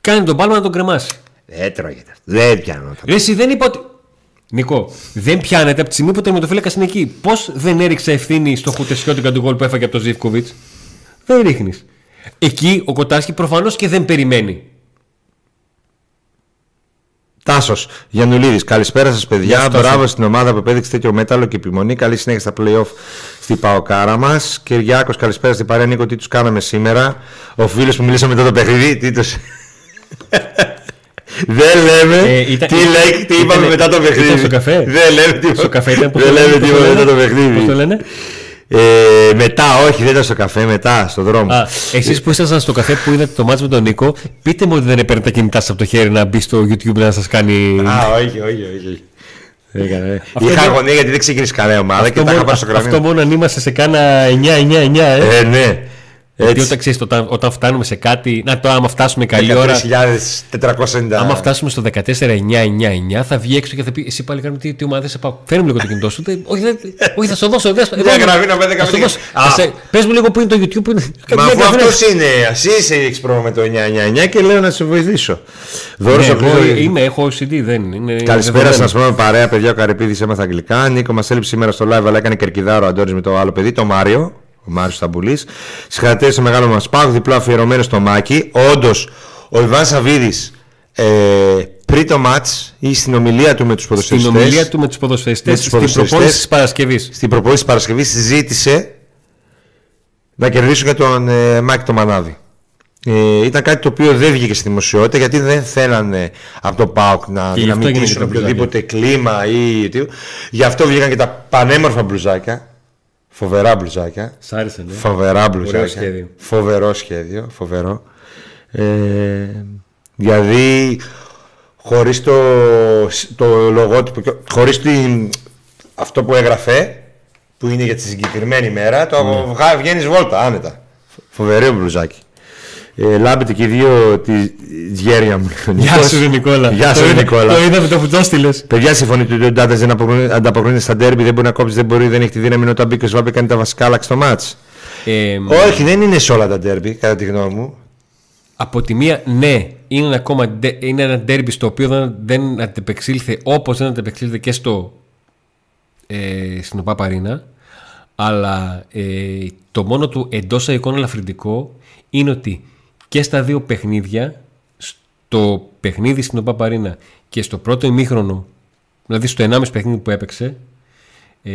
κάνει τον πάλμα να τον κρεμάσει. Δεν τρώγεται αυτό. Δεν πιάνω. Εσύ δεν είπα ότι. Νικό, δεν πιάνεται από τη στιγμή που το τερματοφύλακας είναι εκεί. Πώς δεν έριξε ευθύνη στο χουτεσιώτικα του γκολ που έφαγε από τον Ζήφκοβιτς; Δεν ρίχνεις. Εκεί ο Κοτάσκι προφανώς και δεν περιμένει. Τάσος Γιαννουλίδης, καλησπέρα σας, παιδιά. Μπράβο στην ομάδα που επέδειξε τέτοιο μέταλλο και επιμονή. Καλή συνέχεια στα playoff στην Παοκάρα μας. Κυριάκος, καλησπέρα στην παρέα. Νίκο, τι τους κάναμε σήμερα; Ο φίλος που μιλήσαμε μετά το παιχνίδι, τι του. Δεν λέμε ε, ήταν, τι, λέει, τι είπαμε μετά το παιχνίδι. Ήταν στο καφέ. Δεν λέμε τι, στο καφέ ήταν, δεν λέμε τι είπαμε μετά το παιχνίδι. Πώς το λένε; Ε, μετά, όχι, δεν ήταν στο καφέ, μετά, στο δρόμο. Εσείς που ήσασταν στο καφέ που είδατε το μάτσο με τον Νίκο, πείτε μου ότι δεν έπαιρνε τα κινητά σας από το χέρι να μπει στο YouTube να σας κάνει. Α, όχι, όχι, όχι. Έκανε. Είχα αγωνία γιατί δεν ξεκίνησε κανένα ομάδα και τα είχα πάρει στο καφέ. Αυτό μόνο αν είμαστε σε κάνα 9-9-9, ε. ε ναι. Γιατί όταν, ξέρεις, όταν, όταν φτάνουμε σε κάτι. Να το άμα φτάσουμε καλή ώρα. 13.490. Άμα φτάσουμε στο 14.999 θα βγει έξω και θα πει: Εσύ πάλι κάνουμε τι, τι ομάδε σε πάω. Φέρνουμε λίγο το κινητό σου. όχι, όχι, θα σου δώσω. Δεν γραφεί να πέντε Πες μου λίγο που είναι το YouTube. Που είναι... Μα αφού αυτός είναι. Εσύ είσαι έχεις πρόβλημα με το 999 και λέω να σε βοηθήσω. Δώρος ναι, Είμαι, έχω OCD. Δεν είναι. Καλησπέρα σας πούμε παρέα, παιδιά. Ο Καρεπίδη έμαθα αγγλικά. Νίκο μας έλειψε σήμερα στο live, αλλά έκανε κερκιδάρο Αντώνης με το άλλο παιδί, το Μάριο ο Μάριος Ταμπουλή. Συγχαρητήρια στο μεγάλο μας πάγο, διπλό αφιερωμένο στο Μάκη. Όντως, ο Ιβάν Σαββίδης ε, πριν το μάτς ή στην ομιλία του με τους ποδοσφαιριστές. Στην ομιλία του με τους ποδοσφαιριστές. Στην προπόνηση της Παρασκευής. Στην προπόνηση της Παρασκευής ζήτησε να κερδίσουν και τον ε, Μάκη το Μανάβη. Ε, ήταν κάτι το οποίο δεν βγήκε στη δημοσιότητα γιατί δεν θέλανε από το ΠΑΟΚ να δυναμητήσουν οποιοδήποτε κλίμα ή. Γι' αυτό βγήκαν και τα πανέμορφα μπλουζάκια Φοβερά μπλουζάκια. Σ' άρεσε, ναι. Φοβερά μπλουζάκια. Σχέδιο. Φοβερό σχέδιο. Φοβερό. Ε, δηλαδή, χωρίς το, το λογότυπο, χωρίς την, αυτό που έγραφε, που είναι για τη συγκεκριμένη μέρα, το mm. βγαίνεις βόλτα, άνετα. Φοβερό μπλουζάκι. Ε, λάμπετε και οι δύο της γέρια μου. Γεια σου, Νικόλα. Γεια σου, Νικόλα. Το είδαμε το που το στείλες. Παιδιά, συμφωνείτε ότι ο Ντάντα δεν ανταποκρίνεται στα ντέρμπι, δεν μπορεί να κόψει, δεν μπορεί, δεν έχει τη δύναμη όταν μπήκε ο Σβάμπε κάνει τα βασικά, άλλαξε το μάτς. Ε, Όχι, δεν είναι σε όλα τα ντέρμπι, κατά τη γνώμη μου. Από τη μία, ναι, είναι ένα, ακόμα, είναι ένα ντέρμπι στο οποίο δεν, δεν αντεπεξήλθε όπως δεν αντεπεξήλθε και στο, ε, στην ΟΠΑ Αλλά ε, το μόνο του εντός εικόνα ελαφρυντικό είναι ότι και στα δύο παιχνίδια, στο παιχνίδι στην Παπαρίνα και στο πρώτο ημίχρονο, δηλαδή στο 1,5 παιχνίδι που έπαιξε, ε,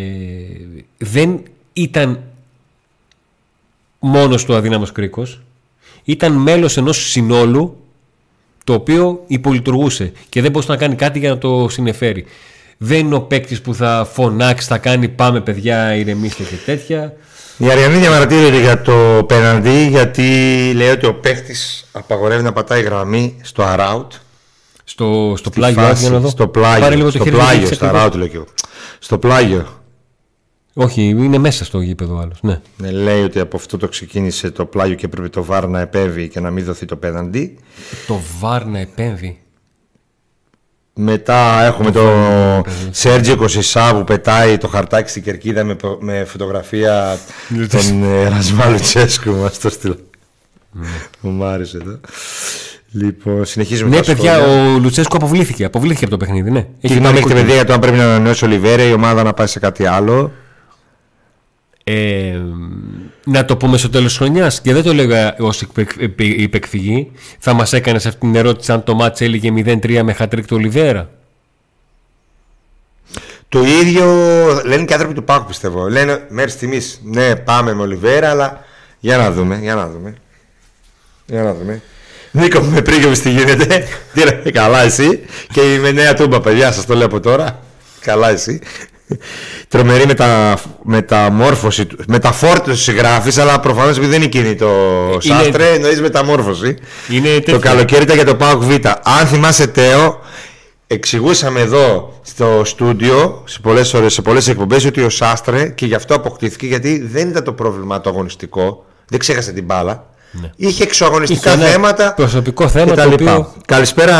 δεν ήταν μόνος του αδύναμος κρίκος. Ήταν μέλος ενός συνόλου το οποίο υπολειτουργούσε και δεν μπορούσε να κάνει κάτι για να το συνεφέρει. Δεν είναι ο παίκτης που θα φωνάξει, θα κάνει πάμε παιδιά, ηρεμήστε και τέτοια. Η Αριανή διαμαρτύρεται για το πέναντι γιατί λέει ότι ο παίκτη απαγορεύει να πατάει γραμμή στο αράουτ. Στο, στο πλάγιο, φάση, να δω. Στο πλάγιο, στο, πλάγιο, στο αράουτ λέω και εγώ. Στο πλάγιο. Όχι, είναι μέσα στο γήπεδο άλλος. Ναι. ναι. λέει ότι από αυτό το ξεκίνησε το πλάγιο και πρέπει το βάρ να επέμβει και να μην δοθεί το πέναντι. Το βάρ να επέμβει. Μετά έχουμε το, το Σέρτζιο Κοσισά που πετάει το χαρτάκι στην κερκίδα με, με φωτογραφία τον ε, Ρασμά Λουτσέσκου. Μας το στείλω. Ναι. Μου άρεσε εδώ. Λοιπόν, συνεχίζουμε. Ναι, παιδιά, ο Λουτσέσκου αποβλήθηκε. Αποβλήθηκε από το παιχνίδι, ναι. Και γνώμη έχετε παιδιά για το αν πρέπει να ανανεώσει ο Λιβέρε η ομάδα να πάει σε κάτι άλλο. Ε, να το πούμε στο τέλος της χρονιάς και δεν το λέγα ως υπεκφυγή. Θα μας έκανες αυτή την ερώτηση αν το μάτς έλεγε 0-3 με χατρίκ του Ολιβέρα. Το ίδιο λένε και άνθρωποι του Πάκου πιστεύω. Λένε μέρη τιμή. Ναι, πάμε με Ολιβέρα, αλλά για να δούμε. Για να δούμε. Για να δούμε. Νίκο με πρίγευες τι γίνεται. Τι καλά εσύ. Και είμαι νέα τούμπα, παιδιά, σας το λέω από τώρα. Καλά εσύ. Τρομερή μετα, μεταμόρφωση, μεταφόρτωση γράφει, αλλά προφανώς επειδή δεν είναι εκείνη το είναι... Σάστρε, εννοείς μεταμόρφωση. Είναι το καλοκαίρι ήταν για το ΠΑΟΚ Β. Αν θυμάσαι, Τέο, εξηγούσαμε εδώ στο στούντιο σε πολλές ώρες, σε πολλές εκπομπές ότι ο Σάστρε και γι' αυτό αποκτήθηκε γιατί δεν ήταν το πρόβλημα το αγωνιστικό. Δεν ξέχασε την μπάλα. Ναι. Είχε εξωαγωνιστικά είχε θέματα. Προσωπικό θέμα το οποίο... Καλησπέρα,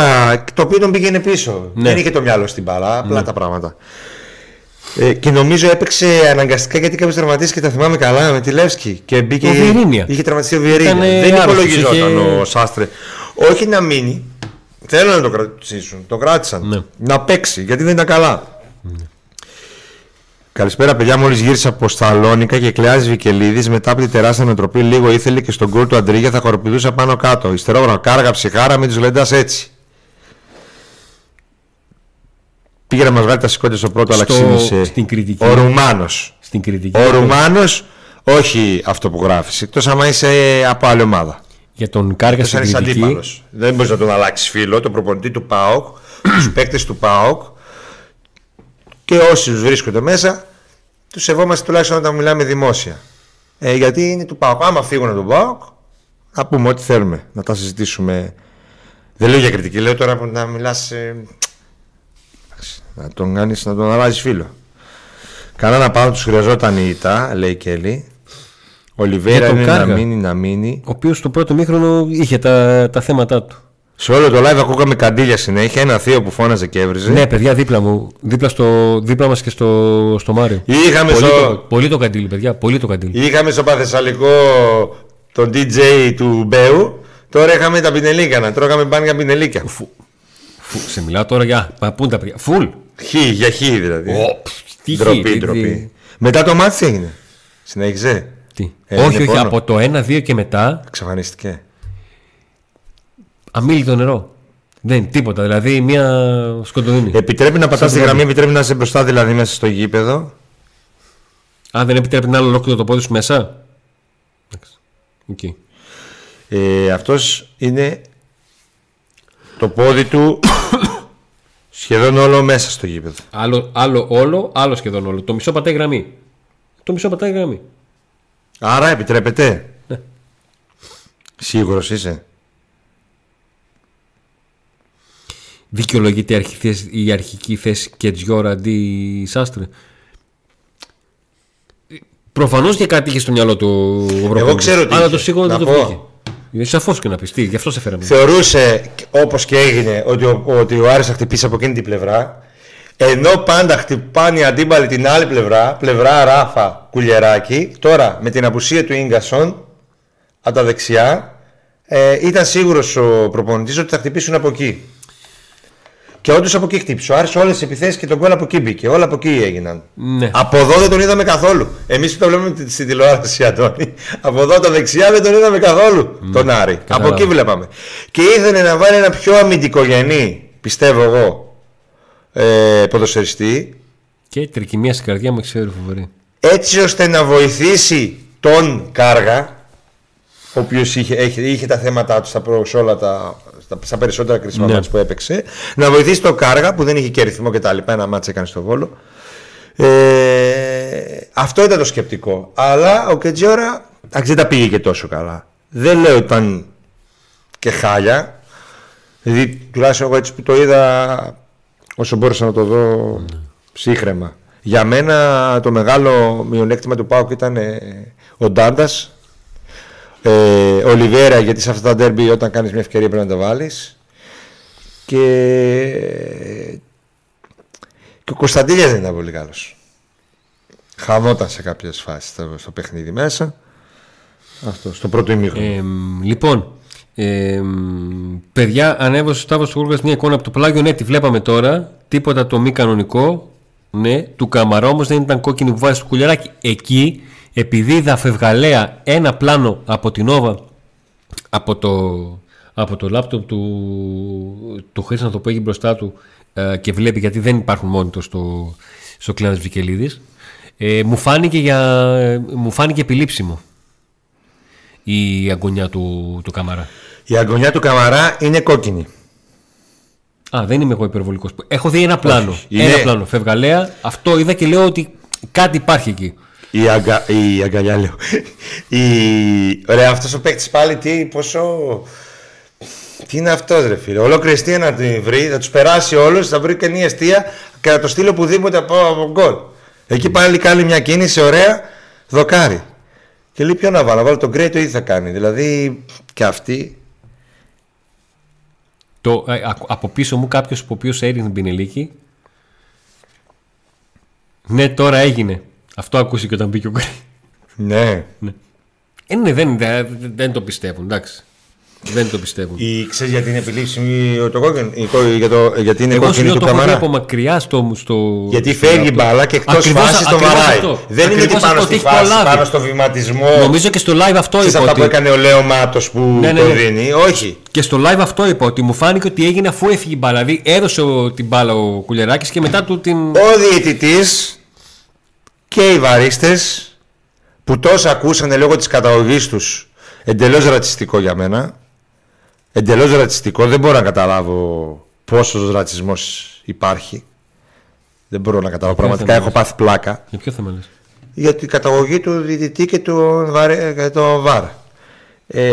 το οποίο τον πήγαινε πίσω. Ναι. Δεν είχε το μυαλό στην μπάλα, απλά ναι. τα πράγματα. Ε, και νομίζω έπαιξε αναγκαστικά γιατί κάποιος τραυματίστηκε, τα θυμάμαι καλά, με τη Λεύσκη. Και μπήκε. Ο Βιερίνια. Είχε τραυματιστεί ο Βιερίνια. Δεν υπολογιζόταν είχε... ο Σάστρε. Όχι να μείνει. Θέλω να το κρατήσουν. Το κράτησαν. Ναι. Να παίξει γιατί δεν ήταν καλά. Ναι. Καλησπέρα, παιδιά. Μόλις γύρισα από Σταλόνικα και κλεάζει Βικελίδης μετά από τη τεράστια ανατροπή. Λίγο ήθελε και στον κόλ του Αντρίγια θα χοροπηδούσα πάνω κάτω. Ιστερόγραφα, κάργα ψυχάρα, μην τους λένε έτσι. Πήγε να μας βγάλει τα σηκώτια στο πρώτο, αλλά ξύνησε. Στην κριτική. Ο Ρουμάνος. Στην κριτική. Ο Ρουμάνος, όχι αυτό που γράφεις. Εκτός άμα είσαι από άλλη ομάδα. Για τον Κάργα στην κριτική. Δεν μπορείς να τον αλλάξεις φίλο, τον προπονητή του ΠΑΟΚ, τους παίκτες του ΠΑΟΚ και όσοι τους βρίσκονται μέσα, τους σεβόμαστε τουλάχιστον όταν μιλάμε δημόσια. Ε, γιατί είναι του ΠΑΟΚ. Άμα φύγουν από τον ΠΑΟΚ, θα πούμε ό,τι θέλουμε να τα συζητήσουμε. Δεν λέω για κριτική, λέω τώρα που να μιλάς. Ε, να τον κάνεις να τον αλλάζει φίλο. Κανένα πάνω τους χρειαζόταν η ΙΤΑ, λέει η Κέλλη. Ο Λιβέρα είναι να μείνει, να μείνει. Ο οποίος στο πρώτο μήχρονο είχε τα, τα θέματα του. Σε όλο το live ακούγαμε καντήλια συνέχεια. Ένα θείο που φώναζε και έβριζε. Ναι, παιδιά, δίπλα μου. Δίπλα, στο, δίπλα μας και στο, στο Μάριο. Είχαμε πολύ, στο... το, πολύ το καντήλι, παιδιά. Πολύ το καντήλι. Είχαμε στο Παθεσσαλικό τον DJ του Μπέου. Τώρα είχαμε τα πινελίκανα. Τρώγαμε μπάνια πινελίκια. Φου, φου, σε μιλάω τώρα για. Πού είναι τα παιδιά; Φουλ. Χ, για χ δηλαδή. Oh, τι ντροπή, ντροπή. Μετά το μάτι τι έγινε; Συνέχιζε; Τι. Ε, όχι, όχι, από το 1-2 και μετά. Εξαφανίστηκε. Αμήλυτο νερό. Δεν τίποτα. Δηλαδή μια σκοτεινή. Επιτρέπει να πατάς τη γραμμή, επιτρέπει να είσαι μπροστά δηλαδή μέσα στο γήπεδο; Α, δεν επιτρέπει να άλλο ολόκληρο το πόδι σου μέσα; Okay. Ε, αυτός είναι το πόδι του Σχεδόν όλο μέσα στο γήπεδο. Άλλο, άλλο όλο, άλλο σχεδόν όλο. Το μισό πατάει γραμμή. Το μισό πατάει γραμμή. Άρα επιτρέπεται. Ναι. Σίγουρος είσαι. Δικαιολογείται η αρχική θέση και Τζιόρα αντί Σάστρε. Προφανώς και κάτι είχε στο μυαλό του ο Εγώ ξέρω τι. Αλλά το σίγουρο δεν το πήγε. Σαφώς και να πεις τι, γι' αυτό σε φέραμε. Θεωρούσε όπως και έγινε ότι ο, ότι ο Άρης θα χτυπήσει από εκείνη την πλευρά. Ενώ πάντα χτυπάνε οι αντίπαλοι την άλλη πλευρά, πλευρά Ράφα Κουλιεράκη, τώρα με την απουσία του γκασον από τα δεξιά, ε, ήταν σίγουρος ο προπονητής ότι θα χτυπήσουν από εκεί. Και όντως από εκεί χτύπησε. Ο Άρης όλες τι επιθέσεις και τον κόλλα από εκεί μπήκε. Όλα από εκεί έγιναν. Ναι. Από εδώ δεν τον είδαμε καθόλου. Εμείς που το βλέπουμε στην τηλεόραση, Αντώνη. Από εδώ τα δεξιά δεν τον είδαμε καθόλου ναι. τον Άρη. Από εκεί βλέπαμε. Και ήθελε να βάλει ένα πιο αμυντικογενή, πιστεύω εγώ, ε, ποδοσφαιριστή. Και τρικυμία στην καρδιά μου ξέρει φοβερή. Έτσι ώστε να βοηθήσει τον Κάργα ο οποίος είχε, είχε, τα θέματα του στα, όλα τα, στα, στα περισσότερα κρίσιμα ναι. που έπαιξε. Να βοηθήσει το Κάργα που δεν είχε και ρυθμό και τα λοιπά. Ένα μάτσα έκανε στο βόλο. Ε, αυτό ήταν το σκεπτικό. Αλλά ο Κετζιόρα δεν τα πήγε και τόσο καλά. Δεν λέω ότι ήταν και χάλια. Δηλαδή τουλάχιστον εγώ έτσι που το είδα όσο μπόρεσα να το δω ναι. ψύχρεμα. Για μένα το μεγάλο μειονέκτημα του Πάουκ ήταν ε, ο Ντάντας. Ε, ο Λιβέρα, γιατί σε αυτά τα ντέρμπι όταν κάνεις μια ευκαιρία πρέπει να τα βάλεις. Και, και ο Κωνσταντίνιας δεν ήταν πολύ καλός. Χαμόταν σε κάποιες φάσεις στο, στο παιχνίδι μέσα. Αυτό, στο πρώτο ημίχρονο. Ε, λοιπόν, ε, παιδιά, ανέβασε ο Σταύρος Κούργας μια εικόνα από το πλάγιο. Ναι, τη βλέπαμε τώρα. Τίποτα το μη κανονικό. Ναι, του Καμαρά όμως δεν ήταν κόκκινη που βάζει στο κουλιαράκι. Εκεί, επειδή είδα φευγαλέα ένα πλάνο από την Όβα, από το, από το λάπτοπ του, του Χρήστο που έχει μπροστά του ε, και βλέπει γιατί δεν υπάρχουν μόνοι του στο, στο κλάδο Βικελίδης, ε, μου, φάνηκε για, μου φάνηκε επιλήψιμο η αγωνιά του, του Καμαρά. Η αγωνιά του Καμαρά είναι κόκκινη. Α, δεν είμαι εγώ υπερβολικός. Έχω δει ένα πλάνο. Ένα πλάνο. Φευγαλέα. Αυτό είδα και λέω ότι κάτι υπάρχει εκεί. Η, αγκα... η αγκαλιά λέω. Η... Ωραία, αυτός ο παίκτης πάλι τι, πόσο. Τι είναι αυτός, ρε φίλε. Ολόκληρη να την βρει, θα τους περάσει όλους, θα βρει και μια αιστεία και θα το στείλει οπουδήποτε από, από γκολ. Εκεί πάλι κάνει μια κίνηση, ωραία, δοκάρι. Και λέει ποιο να βάλω, να βάλω τον Γκρέι το ήδη θα κάνει. Δηλαδή και αυτή το, ε, από πίσω μου κάποιος ο οποίος έριχνε την πινελίκη ναι τώρα έγινε αυτό ακούσει και όταν μπήκε ο Γκρι ναι, ναι. Ε, ναι δεν, δεν, δεν το πιστεύουν εντάξει δεν το πιστεύουν. Ή ξέρεις γιατί είναι επιλήψιμη το κόκκινο, για το, γιατί είναι Εγώ κόκκινη του το έχω από μακριά στο, στο Γιατί φεύγει μπάλα και εκτός φάση το βαράει. Δεν είναι ότι πάνω στη φάση, πάνω στο βηματισμό. Νομίζω και στο live αυτό είπα. αυτά που έκανε ο Λέο Μάτος που ναι, ναι, το ναι. δίνει; Όχι. Και στο live αυτό είπα ότι μου φάνηκε ότι έγινε αφού έφυγε η μπάλα. Δηλαδή έδωσε την μπάλα ο Κουλεράκη και μετά του την. Ο διαιτητής και οι βαρίστες που τόσα ακούσανε λόγω της καταγωγής τους εντελώς ρατσιστικό για μένα εντελώς ρατσιστικό. Δεν μπορώ να καταλάβω πόσο ρατσισμός υπάρχει. Δεν μπορώ να καταλάβω. Πραγματικά έχω πάθει πλάκα. Για ποιο θέμα λες; Για την καταγωγή του διαιτητή και του το ΒΑΡ. Ε, τόσες ε,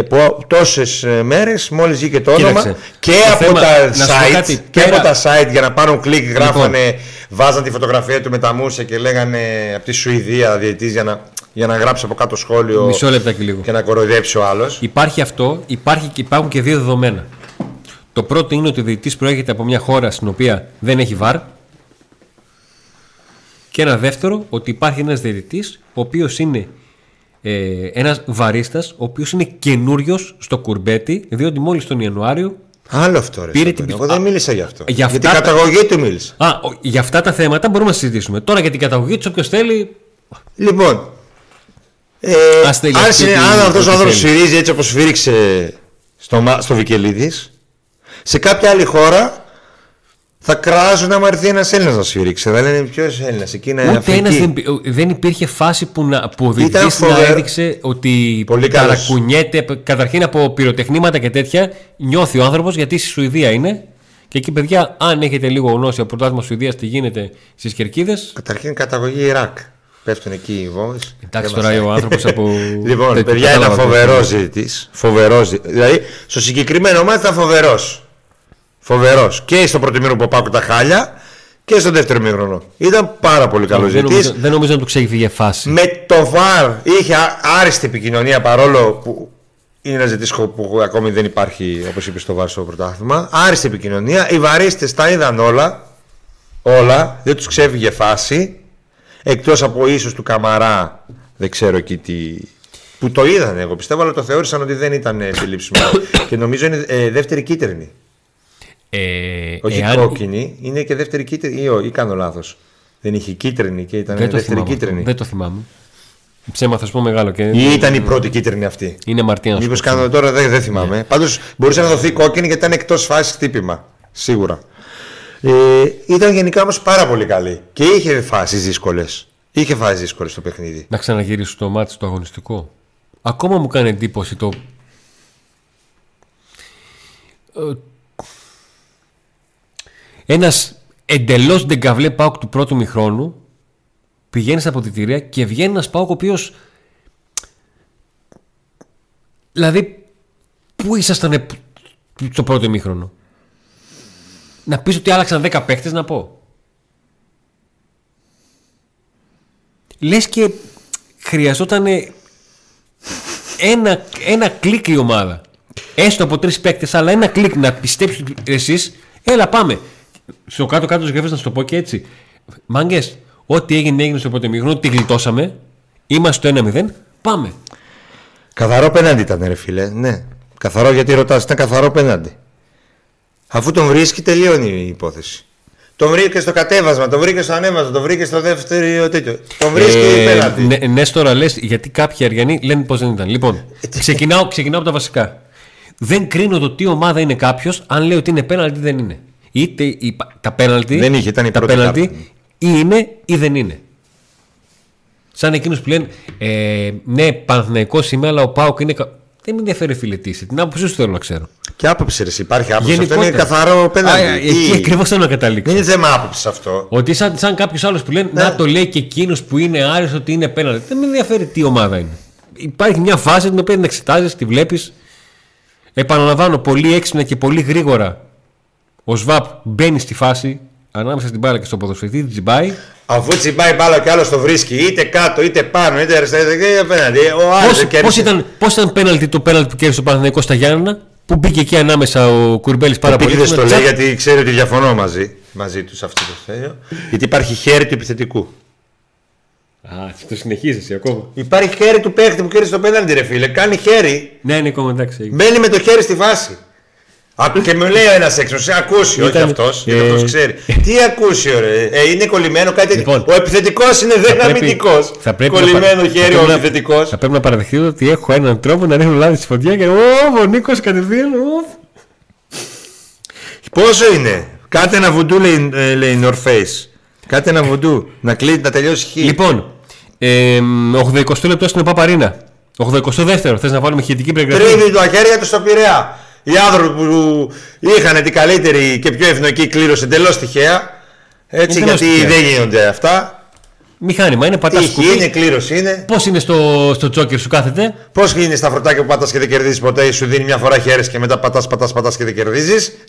μέρες μόλις βγήκε το όνομα και, από, τα site, και από τα site για να πάρουν κλικ λοιπόν. γράφανε βάζαν τη φωτογραφία του με τα μουσα και λέγανε από τη Σουηδία διαιτητής για να για να γράψει από κάτω σχόλιο Μισό λεπτά και, λίγο. και να κοροϊδέψει ο άλλος. Υπάρχει αυτό, υπάρχει, υπάρχουν και δύο δεδομένα. Το πρώτο είναι ότι ο διαιτητή προέρχεται από μια χώρα στην οποία δεν έχει βαρ. Και ένα δεύτερο, ότι υπάρχει ένας διαιτητής ο οποίος είναι ε, ένας βαρίστας, ο οποίος είναι καινούριος στο κουρμπέτι, διότι μόλις τον Ιανουάριο Άλλο αυτό ρε. Πήρε την... Εγώ δεν μίλησα γι' αυτό. Για, αυτά... για την καταγωγή του μίλησα. Α, για αυτά τα θέματα μπορούμε να συζητήσουμε. Τώρα για την καταγωγή του, όποιος θέλει. Λοιπόν, ε, αν, αν αυτός ο άνθρωπος σφυρίζει έτσι όπως σφύριξε στο, στο Βικελίδης, σε κάποια άλλη χώρα θα κράζουν άμα έρθει ένας Έλληνας να σφυρίξει. Δεν είναι ποιος Έλληνας. Εκεί είναι Ούτε ένας δεν, δεν υπήρχε φάση που, να, που ο να έδειξε ότι παρακουνιέται καταρχήν από πυροτεχνήματα και τέτοια. Νιώθει ο άνθρωπος γιατί στη Σουηδία είναι. Και εκεί, παιδιά, αν έχετε λίγο γνώση από πρωτάθλημα Σουηδίας τι γίνεται στις κερκίδες. Καταρχήν καταγωγή Ιράκ. Πέφτουν εκεί οι βόμβε. Εντάξει τώρα ο άνθρωπος από. λοιπόν, παιδιά ήταν φοβερό ζήτης. Φοβερό Δηλαδή, στο συγκεκριμένο μάτι ήταν φοβερός. Φοβερός. Και στο πρώτο μήνυμα που πάω τα χάλια και στο δεύτερο μήνυμα. Ήταν πάρα πολύ καλός ζήτη. Δεν νομίζω να του ξέφυγε φάση. Με το βαρ είχε άριστη επικοινωνία παρόλο που είναι ένα ζητή που ακόμη δεν υπάρχει, όπως είπε, στο βάρ στο πρωτάθλημα. Άριστη επικοινωνία. Οι βαρίστε τα είδαν όλα. Όλα. Δεν τους ξέφυγε φάση. Εκτός από ίσως του Καμαρά, δεν ξέρω εκεί τι... Που το είδαν εγώ πιστεύω, αλλά το θεώρησαν ότι δεν ήταν επιλήψιμο. και νομίζω είναι ε, δεύτερη κίτρινη. Ε, Όχι εάν... κόκκινη, είναι και δεύτερη κίτρινη. Ή, ή κάνω λάθος. Δεν είχε κίτρινη και ήταν δεν δεύτερη κίτρινη. Δεν το θυμάμαι. Ψέμα θα σου πω μεγάλο. Και... Ή ήταν η πρώτη κίτρινη αυτή. Είναι Μαρτίνα. Μήπως κάνω τώρα, δεν, δεν θυμάμαι. Yeah. Πάντως μπορούσε να δοθεί κόκκινη γιατί ήταν εκτός φάσης χτύπημα. Σίγουρα. Ε, ήταν γενικά όμως πάρα πολύ καλή και είχε φάσεις δύσκολες. Είχε φάσεις δύσκολες στο παιχνίδι. Να ξαναγυρίσω το μάτι στο αγωνιστικό. Ακόμα μου κάνει εντύπωση το ένας εντελώς ντεγκαβλέ πάοκ του πρώτου μηχρόνου πηγαίνει στα αποδητήρια και βγαίνει ένας πάοκ ο οποίος δηλαδή πού ήσασταν το πρώτο μήχρονο να πεις ότι άλλαξαν 10 παίχτες να πω. Λες και χρειαζόταν ένα, ένα κλικ η ομάδα. Έστω από τρεις παίκτε, αλλά ένα κλικ να πιστέψεις εσείς, έλα πάμε. Στο κάτω-κάτω τη γραφή να σου το πω και έτσι. Μάγκες, ό,τι έγινε έγινε στο πρώτο μήχρονο, τη γλιτώσαμε. Είμαστε στο 1-0. Πάμε. Καθαρό πέναντι ήταν, ρε φίλε. Ναι. Καθαρό γιατί ρωτάς, ήταν καθαρό πέναντι. Αφού τον βρίσκει, τελειώνει η υπόθεση. Τον βρήκε στο κατέβασμα, τον βρήκε στο ανέβασμα, τον βρήκε στο δεύτερο τέτοιο. Τον βρίσκει ε, πέναντι. Ναι, ναι, τώρα λες, γιατί κάποιοι Αριανοί λένε πως δεν ήταν. Λοιπόν, ξεκινάω, ξεκινάω από τα βασικά. Δεν κρίνω το τι ομάδα είναι κάποιος αν λέει ότι είναι πέναλτι ή δεν είναι. Είτε η, τα πέναλτι, δεν είχε, ήταν η τα πέναλτι ή είναι ή δεν είναι. Σαν εκείνους που λένε ε, Ναι, Παναθυναϊκό είμαι, αλλά ο Πάοκ είναι. Δεν με ενδιαφέρει φίλε τι Την άποψή σου θέλω να ξέρω. Και άποψη, ρε, υπάρχει άποψη. Αυτό είναι καθαρό πέναλτι. Εκεί ακριβώς θέλω να καταλήξω. Δεν είναι θέμα άποψης αυτό. Ότι σαν, σαν κάποιος άλλος που λένε ναι. Να το λέει και εκείνος που είναι άριστο ότι είναι πέναλτι. Δεν με ενδιαφέρει τι ομάδα είναι. Υπάρχει μια φάση την οποία την εξετάζεις, τη βλέπεις Επαναλαμβάνω, πολύ έξυπνα και πολύ γρήγορα ο Σβάπ μπαίνει στη φάση ανάμεσα στην μπάλα και στο ποδοσφαιριστή, τσιμπάει. Αφού τσιμπάει μπάλα και άλλος το βρίσκει, είτε κάτω, είτε πάνω, είτε αριστερά, είτε απέναντι. Πώ ήταν, πώς ήταν πέναλτι το πέναλτι που κέρδισε ο Παναθηναϊκός στα Γιάννα, που μπήκε εκεί ανάμεσα ο Κουρμπέλης πάρα πολύ. Δεν το λέει γιατί ξέρει ότι διαφωνώ μαζί, μαζί τους σε αυτό το θέαιο. Γιατί υπάρχει χέρι του επιθετικού. Α, το συνεχίζεις ακόμα. Υπάρχει χέρι του παίχτη που κέρδισε το πέναλτι, ρε φίλε. Κάνει χέρι. Ναι, ναι, ακόμα εντάξει. Μπαίνει με το χέρι στη βάση. Και μου λέει ένας έξω, σε ακούσει, όχι αυτός, γιατί ε, αυτός ξέρει. Τι ακούσει, ρε. Ε, είναι κολλημένο κάτι. Λοιπόν, ο επιθετικός είναι δεν αμυντικός. Κολλημένο να... χέρι ο επιθετικός. Θα πρέπει να παραδεχτείτε ότι έχω έναν τρόπο να ρίχνω λάδι στη φωτιά και. Ω, ο Νίκος κατευθείαν. Πόσο είναι; Κάτε ένα βουντού λέει, ε, λέει North Face. Κάτε ένα βουντού. να κλείνει, να τελειώσει χ. Λοιπόν, ε, 80 λεπτό στην Παπαρίνα. 82ο, θες να βάλουμε χειρητική περιγραφή. Τρίβει το χέρια του στο Πειραιά. Οι άνθρωποι που είχαν την καλύτερη και πιο ευνοϊκή κλήρωση εντελώς τυχαία. Έτσι, γιατί δεν γίνονται αυτά. Μηχάνημα είναι, πατάς σκουπί. είναι, κλήρωση είναι. Πώς είναι στο, στο τζόκερ σου κάθεται; Πώς είναι στα φρωτάκια που πατάς και δεν κερδίζεις ποτέ, σου δίνει μια φορά χέρι και μετά πατάς, πατάς, πατάς και δεν κερδίζεις;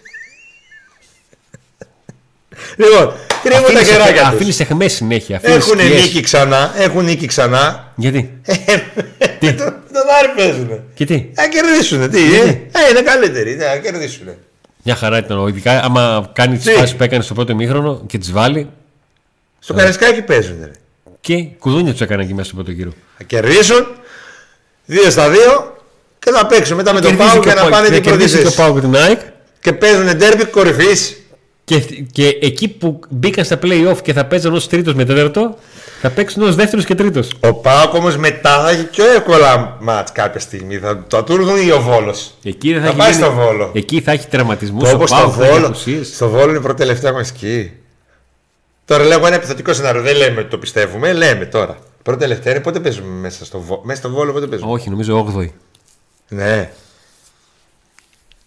λοιπόν, Κρύβουν τα χεράκια τους. Αφήνεις εχμές συνέχεια. Έχουν νίκη ξανά. Έχουν νίκη ξανά. Γιατί; τι. Τον Άρη παίζουν. Και τι; Να κερδίσουν. Τι. Ε, ε, είναι καλύτεροι. Να κερδίσουν. Μια χαρά ήταν. Ειδικά άμα κάνει τις φάσεις που έκανε στο πρώτο μήχρονο και τις βάλει. Στο Καρασκάκι παίζουν. Και κουδούνια τους έκανε εκεί μέσα στο πρώτο γύρο. Θα κερδίσουν. Δύο στα δύο και θα παίξουν μετά με τον Πάου και να πάνε την πρώτη Και παίζουν ντέρμπι κορυφής. Και, και εκεί που μπήκαν στα playoff και θα παίζαν ως τρίτος με τέταρτο, θα παίξουν ως δεύτερος και τρίτος. Ο Πάοκ όμως μετά θα έχει πιο εύκολα μάτς κάποια στιγμή. Θα το ατούρδουν ή ο Βόλο. Εκεί θα, θα πάει στο Βόλο. Εκεί θα έχει τερματισμού. Όπως στο Βόλο. Στο Βόλο είναι πρώτη τελευταία μασκή. Τώρα λέγω ένα επιθετικό σενάριο. Δεν λέμε ότι το πιστεύουμε, λέμε τώρα. Πρώτη τελευταία είναι πότε παίζουμε μέσα στο, Βόλο, μέσα στο Βόλο, πότε παίζουμε; Όχι, νομίζω 8η. Ναι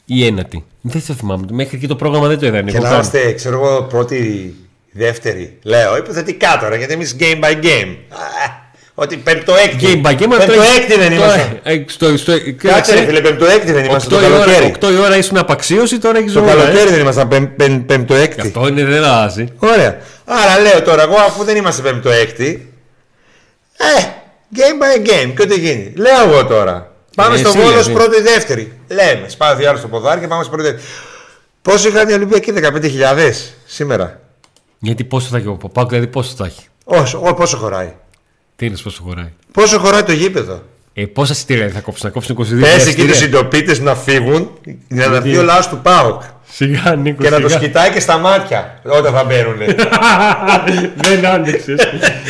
ή ένατη. Δεν θα θυμάμαι. Μέχρι και το πρόγραμμα δεν το είδα. Και να είμαστε, ξέρω εγώ, πρώτη, δεύτερη. Λέω υποθετικά τώρα γιατί εμείς game by game. Ότι πέμπτο έκτη. Game by game. Πέμπτο έκτη δεν είμαστε. Ε, στο, στο, Κάτσε ρε φίλε, πέμπτο έκτη δεν είμαστε. 8 η, ώρα, η ώρα ήσουν απαξίωση, τώρα έχεις ζωή. Το καλοκαίρι δεν είμαστε πέμπτο έκτη. Αυτό είναι δεν αλλάζει. Ωραία. Άρα λέω τώρα εγώ αφού δεν είμαστε πέμπτο έκτη. Ε, game by game. Και ό,τι γίνει. Λέω εγώ τώρα. Πάμε ε, στο Βόλος δηλαδή. πρώτη δεύτερη. Λέμε, σπάει άλλο στο ποδάρι και πάμε στο πρώτη δεύτερη. Πόσο είχαν οι Ολυμπιακοί, 15.000 σήμερα; Γιατί πόσο θα έχει ο Παπάκου, δηλαδή πόσο θα έχει; Όσο, πόσο χωράει. Τι είναι πόσο χωράει; Πόσο χωράει το γήπεδο; Ε, πόσα εισιτήρια θα κόψουν, να κόψουν 22 Πες εκεί τους συντοπίτες να φύγουν για να έρθει ο λαό του ΠΑΟΚ. Σιγά, Νίκο, και να το κοιτάει και στα μάτια όταν θα μπαίνουν. Δεν άνοιξε.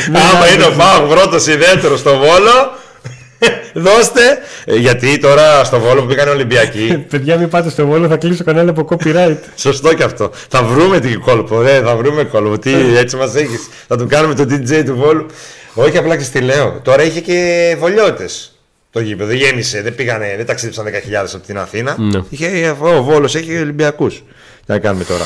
Άμα είναι ο ΠΑΟΚ πρώτος ή δεύτερο στο βόλο, Δώστε. Ε, γιατί τώρα στο Βόλο που πήγαν Ολυμπιακοί. Παιδιά, μην πάτε στο Βόλο, θα κλείσω κανένα από copyright. Σωστό και αυτό. Θα βρούμε την κόλπο. Ναι, θα βρούμε κόλπο. Τι έτσι μας έχεις. Θα του κάνουμε το DJ του Βόλου. Όχι, απλά και στη λέω. Τώρα είχε και βολιώτες. το γήπεδο. Γέμισε, δεν πήγανε, δεν ταξίδεψαν 10.000 από την Αθήνα. Ναι. Είχε, ο Βόλος έχει Ολυμπιακούς. Τι να κάνουμε τώρα.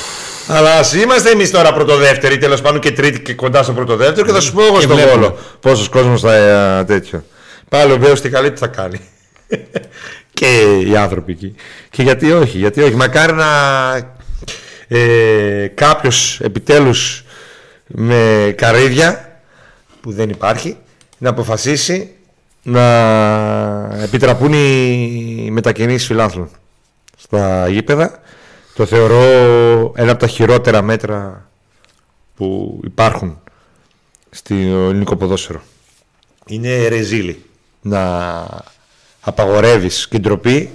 Αλλά ας είμαστε εμείς τώρα πρωτοδεύτεροι, τέλος πάντων και τρίτη και κοντά στο πρωτοδεύτερο και θα σου πω εγώ στον Βόλο πόσος κόσμος θα ε, τέτοιο. Πάλι ο Βέος τι καλή τι θα κάνει. και οι άνθρωποι εκεί. Και γιατί όχι, γιατί όχι. Μακάρι να ε, κάποιος επιτέλους με καρύδια που δεν υπάρχει να αποφασίσει να επιτραπούν οι μετακινήσεις φιλάνθρωπων στα γήπεδα. Το θεωρώ ένα από τα χειρότερα μέτρα που υπάρχουν στο ελληνικό ποδόσφαιρο. Είναι ρεζίλη να απαγορεύεις και ντροπή,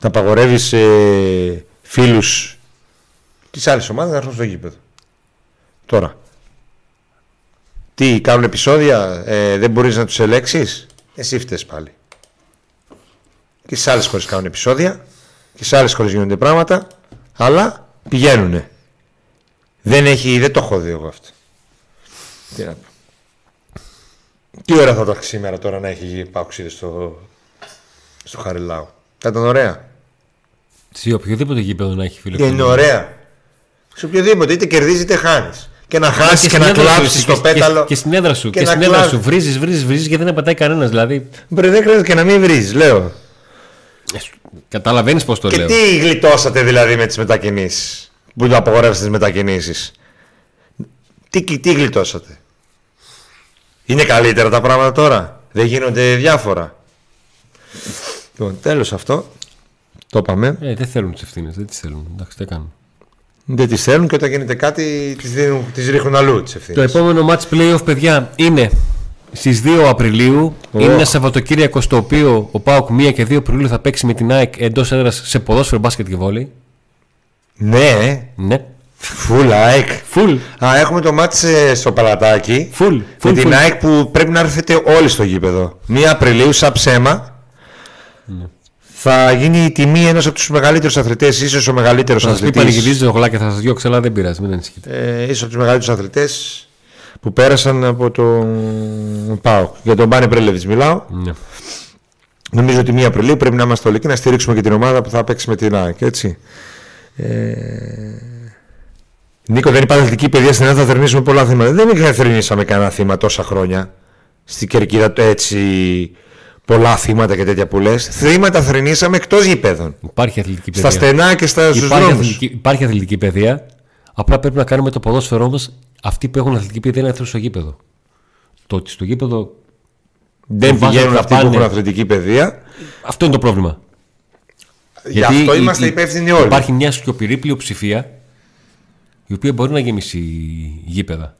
να απαγορεύεις ε, φίλους της άλλης ομάδας να έρθουν στο γήπεδο. Τώρα, τι κάνουν επεισόδια, ε, δεν μπορείς να τους ελέξεις; Εσύ φταίς πάλι. Και σε άλλες χώρες κάνουν επεισόδια και σε άλλες χώρες γίνονται πράγματα, αλλά πηγαίνουνε. Δεν, έχει, δεν το έχω δει εγώ αυτό. Τι να πω. Τι ώρα θα το σήμερα τώρα να έχει παουξίδι στο, στο Χαριλάου; Θα ήταν ωραία. Σε οποιοδήποτε γήπεδο να έχει φίλο. Είναι ωραία. Σε οποιοδήποτε, είτε κερδίζεις είτε χάνεις και να χάσεις και, και, να κλάψεις το πέταλο. Και, και στην έδρα σου. Και, και στην έδρα σου. Βρίζεις, βρίζεις, βρίζεις και δεν απαντάει κανένας. Δηλαδή. Μπρε, δεν χρειάζεται και να μην βρίζεις, λέω. Ε, Καταλαβαίνεις πώς το και λέω. Και τι γλιτώσατε δηλαδή με τις μετακινήσεις. Που το απογορεύσατε τις μετακινήσεις. Τι, τι γλιτώσατε; Είναι καλύτερα τα πράγματα τώρα. Δεν γίνονται διάφορα. Λοιπόν, τέλος αυτό. Το είπαμε. Ε, δεν θέλουν τις ευθύνες. Δεν τις θέλουν. Εντάξει, τι κάνουν. Δεν τις θέλουν και όταν γίνεται κάτι τις ρίχνουν αλλού τις ευθύνες. Το επόμενο match playoff, παιδιά, είναι στις 2 Απριλίου. Oh. Είναι ένα Σαββατοκύριακο στο οποίο ο Πάοκ 1 και 2 Απριλίου θα παίξει με την ΑΕΚ εντός έδρας σε ποδόσφαιρο μπάσκετ και βόλεϊ. Ναι, ναι. Φουλ ΑΕΚ. Φουλ. Α, έχουμε το μάτς στο Παλατάκι. Φουλ. Με την ΑΕΚ που πρέπει να έρθετε όλοι στο γήπεδο. 1 Απριλίου, σαν ψέμα. Ναι θα γίνει η τιμή ενός από τους μεγαλύτερους αθλητές, ίσως ο μεγαλύτερος αθλητή. Θα σας πει πανηγυρίζει γλάκια, θα σας διώξει, αλλά δεν πειράζει, μην ανησυχείτε. Ε, ίσως από τους μεγαλύτερους αθλητές που πέρασαν από το ΠΑΟ. Για τον Μπάνε Πρέλεβιτ μιλάω. Ναι. Νομίζω ότι 1 Απριλίου πρέπει να είμαστε όλοι και να στηρίξουμε και την ομάδα που θα παίξει με την ΑΕΚ. Έτσι. Ε... Νίκο, δεν υπάρχει αθλητική παιδεία στην Ελλάδα, θα θερμίσουμε πολλά θύματα. Δεν θερμίσαμε κανένα θύμα τόσα χρόνια στην κερκίδα έτσι πολλά θύματα και τέτοια που λες. Θύματα θρυνήσαμε εκτός γηπέδων. Υπάρχει αθλητική παιδεία. Στα στενά και στα υπάρχει υπάρχει αθλητική παιδεία. Απλά πρέπει να κάνουμε το ποδόσφαιρό μας αυτοί που έχουν αθλητική παιδεία να έρθουν στο γήπεδο. Το ότι στο γήπεδο. Δεν πηγαίνουν αυτοί που έχουν αθλητική παιδεία. Αυτό είναι το πρόβλημα. Γι' Γιατί αυτό είμαστε υπεύθυνοι όλοι. Υπάρχει μια σιωπηρή πλειοψηφία η οποία μπορεί να γεμίσει γήπεδα.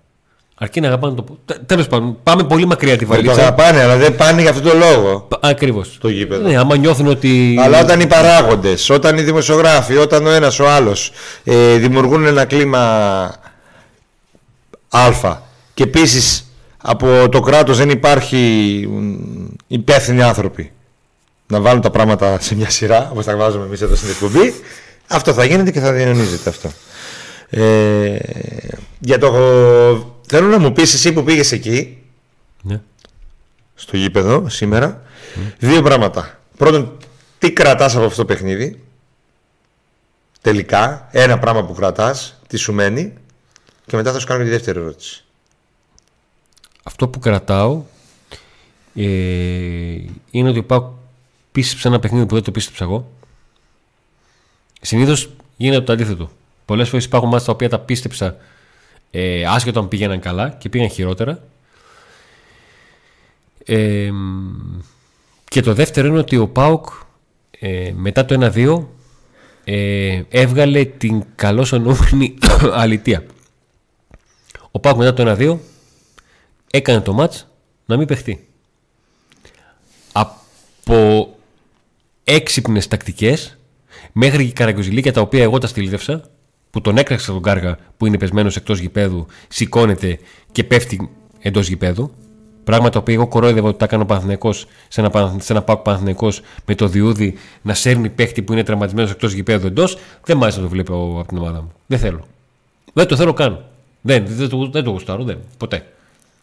Αρκεί να αγαπάνε το. Τέλος πάντων, πάμε πολύ μακριά τη βαλίτσα. Το αγαπάνε, αλλά δεν πάνε για αυτόν τον λόγο. Ακριβώς. Το γήπεδο. Ναι, άμα νιώθουν ότι. Αλλά όταν οι παράγοντες, όταν οι δημοσιογράφοι, όταν ο ένας ο άλλος ε, δημιουργούν ένα κλίμα Α και επίσης από το κράτος δεν υπάρχει υπεύθυνοι άνθρωποι να βάλουν τα πράγματα σε μια σειρά, όπως τα βάζουμε εμείς εδώ στην εκπομπή, αυτό θα γίνεται και θα διανονίζεται αυτό. Ε, για το Θέλω να μου πεις εσύ που πήγες εκεί ναι. Στο γήπεδο σήμερα Δύο πράγματα. Πρώτον, τι κρατάς από αυτό το παιχνίδι Τελικά Ένα πράγμα που κρατάς Τι σου μένει Και μετά θα σου κάνω και τη δεύτερη ερώτηση. Αυτό που κρατάω ε, Είναι ότι πάω πίστεψα ένα παιχνίδι που δεν το πίστεψα εγώ. Συνήθως γίνεται το αντίθετο Πολλές φορές υπάρχουν μάτια τα οποία τα πίστεψα ε, άσχετο αν πήγαιναν καλά και πήγαν χειρότερα. Ε, και το δεύτερο είναι ότι ο Πάουκ ε, μετά το 1-2 ε, έβγαλε την καλώς ονόμενη αλητία. Ο Πάουκ μετά το 1-2 έκανε το μάτς να μην παιχτεί. Από έξυπνες τακτικές μέχρι και καραγκοζηλίκια τα οποία εγώ τα στυλίδευσα που τον έκραξε τον Κάργα που είναι πεσμένος εκτός γηπέδου, σηκώνεται και πέφτει εντός γηπέδου. Πράγμα το οποίο εγώ κορόιδευα ότι τα κάνω Παναθυνεκό σε ένα, σε ένα πάκο Παναθυνεκό με το διούδι να σέρνει παίχτη που είναι τραυματισμένος εκτός γηπέδου εντός. Δεν μ' άρεσε να το βλέπω από την ομάδα μου. Δεν θέλω. Δεν το θέλω καν. Δεν, δεν, το, δεν το γουστάρω, δεν. Ποτέ.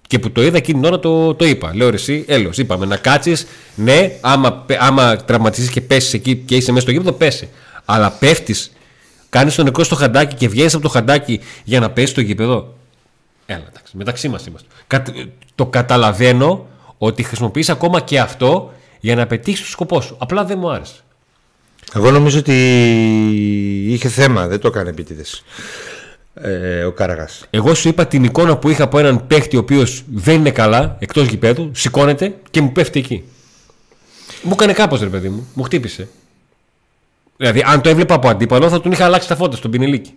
Και που το είδα εκείνη την ώρα το, το είπα. Λέω εσύ, έλο. Είπαμε να κάτσεις. Ναι, άμα, άμα τραυματιστείς και πέσεις εκεί και είσαι μέσα στο γήπεδο, πέσει. Αλλά πέφτεις, κάνεις τον νεκρό στο χαντάκι και βγαίνεις από το χαντάκι για να πέσει στο γήπεδο. Έλα, εντάξει, μεταξύ μας είμαστε. Το καταλαβαίνω ότι χρησιμοποιείς ακόμα και αυτό για να πετύχεις το σκοπό σου. Απλά δεν μου άρεσε. Εγώ νομίζω ότι είχε θέμα, δεν το έκανε επίτηδες. Ε, ο Κάραγας. Εγώ σου είπα την εικόνα που είχα από έναν παίχτη ο οποίος δεν είναι καλά, εκτός γηπέδου, σηκώνεται και μου πέφτει εκεί. Μου έκανε κάπως ρε παιδί μου, μου χτύπησε. Δηλαδή, αν το έβλεπα από αντίπαλο, θα τον είχα αλλάξει τα φώτα στον πινελίκι.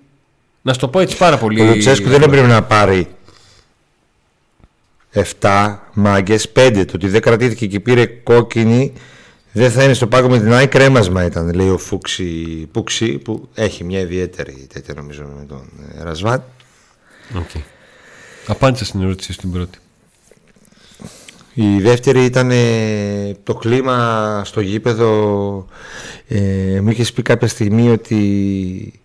Να σου το πω έτσι πάρα πολύ. Ο Λουτσέσκου δεν έπρεπε να πάρει 7 μάγκες, 5. Το ότι δεν κρατήθηκε και πήρε κόκκινη δεν θα είναι στο πάγκο με την ΆΗ κρέμασμα ήταν, λέει ο Φούξη Πούξη, που έχει μια ιδιαίτερη τέτοια νομίζω με τον ε, Ρασβάτ. Okay. Απάντησα στην ερώτηση στην πρώτη. Η δεύτερη ήταν ε, το κλίμα στο γήπεδο. Ε, μου είχες πει κάποια στιγμή ότι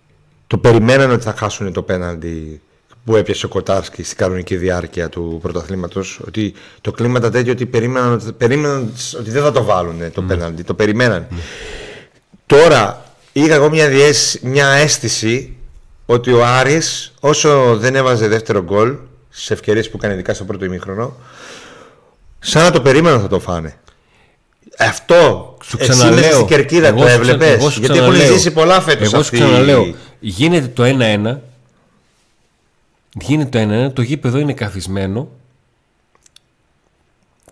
το περιμένανε ότι θα χάσουν το πέναντι που έπιασε ο Κοτάρσκι στην κανονική διάρκεια του πρωταθλήματος. Ότι το κλίμα ήταν τέτοιο ότι περίμεναν, περίμεναν ότι δεν θα το βάλουν το mm. πέναντι. Το περιμέναν. Mm. Τώρα είχα εγώ μια, διέσ, μια αίσθηση ότι ο Άρης όσο δεν έβαζε δεύτερο γκολ στι ευκαιρίες που έκανε ειδικά στο πρώτο ημίχρονο, σαν να το περίμεναν θα το φάνε. Αυτό σου ξαναλέω. Εσύ στην κερκίδα το έβλεπες. Γιατί έχουν ζήσει πολλά φέτος. Εγώ σου ξαναλέω. Γίνεται το 1-1 Γίνεται το ένα, το γήπεδο είναι καθισμένο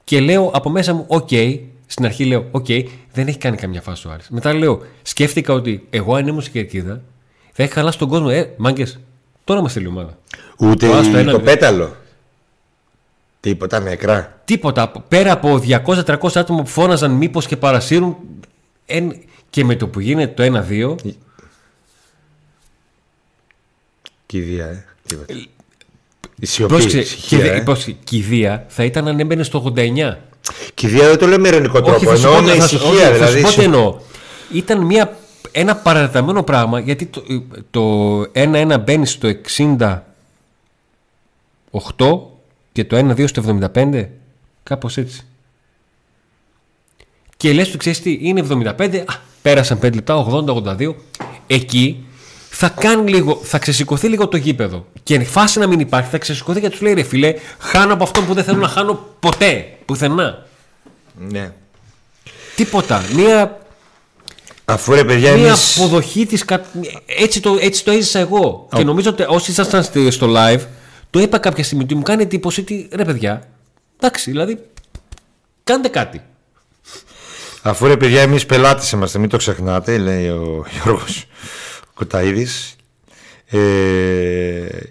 και λέω από μέσα μου, οκ, στην αρχή λέω, οκ, δεν έχει κάνει καμιά φάση ο Άρης. Μετά λέω, σκέφτηκα ότι εγώ αν ήμουν στην κερκίδα θα είχα χαλάσει τον κόσμο. Ε, μάγκες, τώρα είμαστε η ομάδα. Ούτε το, το πέταλο. Τίποτα νεκρά. Τίποτα. Πέρα από 200-300 άτομα που φώναζαν μήπως και παρασύρουν. Και με το που γίνεται το 1-2. Κηδεία, ε. Η σιωπή, ε. κηδεία θα ήταν αν έμπαινε στο 89. Κηδεία δεν το λέμε ειρωνικό τρόπο. Εννοώ με ησυχία. Δηλαδή, θα εννοώ. Ήταν μια, ένα παρατεταμένο πράγμα γιατί το, το 1-1 μπαίνει στο 68 και το 1-2 στο 75. Κάπως έτσι. Και λες του ξέρεις τι είναι 75. Α, πέρασαν 5 λεπτά 80-82. Εκεί θα κάνει λίγο, θα ξεσηκωθεί λίγο το γήπεδο. Και φάση να μην υπάρχει, θα ξεσηκωθεί και τους λέει ρε φιλέ, χάνω από αυτό που δεν θέλω να χάνω ποτέ, πουθενά. Ναι. Τίποτα. Μία. Αφού ρε παιδιά, Μία εμείς... αποδοχή της. Έτσι, το, έτσι το έζησα εγώ. Και νομίζω ότι όσοι ήσασταν στο live, το είπα κάποια στιγμή ότι μου κάνει εντύπωση ότι ρε παιδιά, εντάξει, δηλαδή. Κάντε κάτι. Αφού ρε παιδιά, εμείς πελάτες είμαστε, μην το ξεχνάτε, λέει ο Γιώργος. Κοταίδης ε,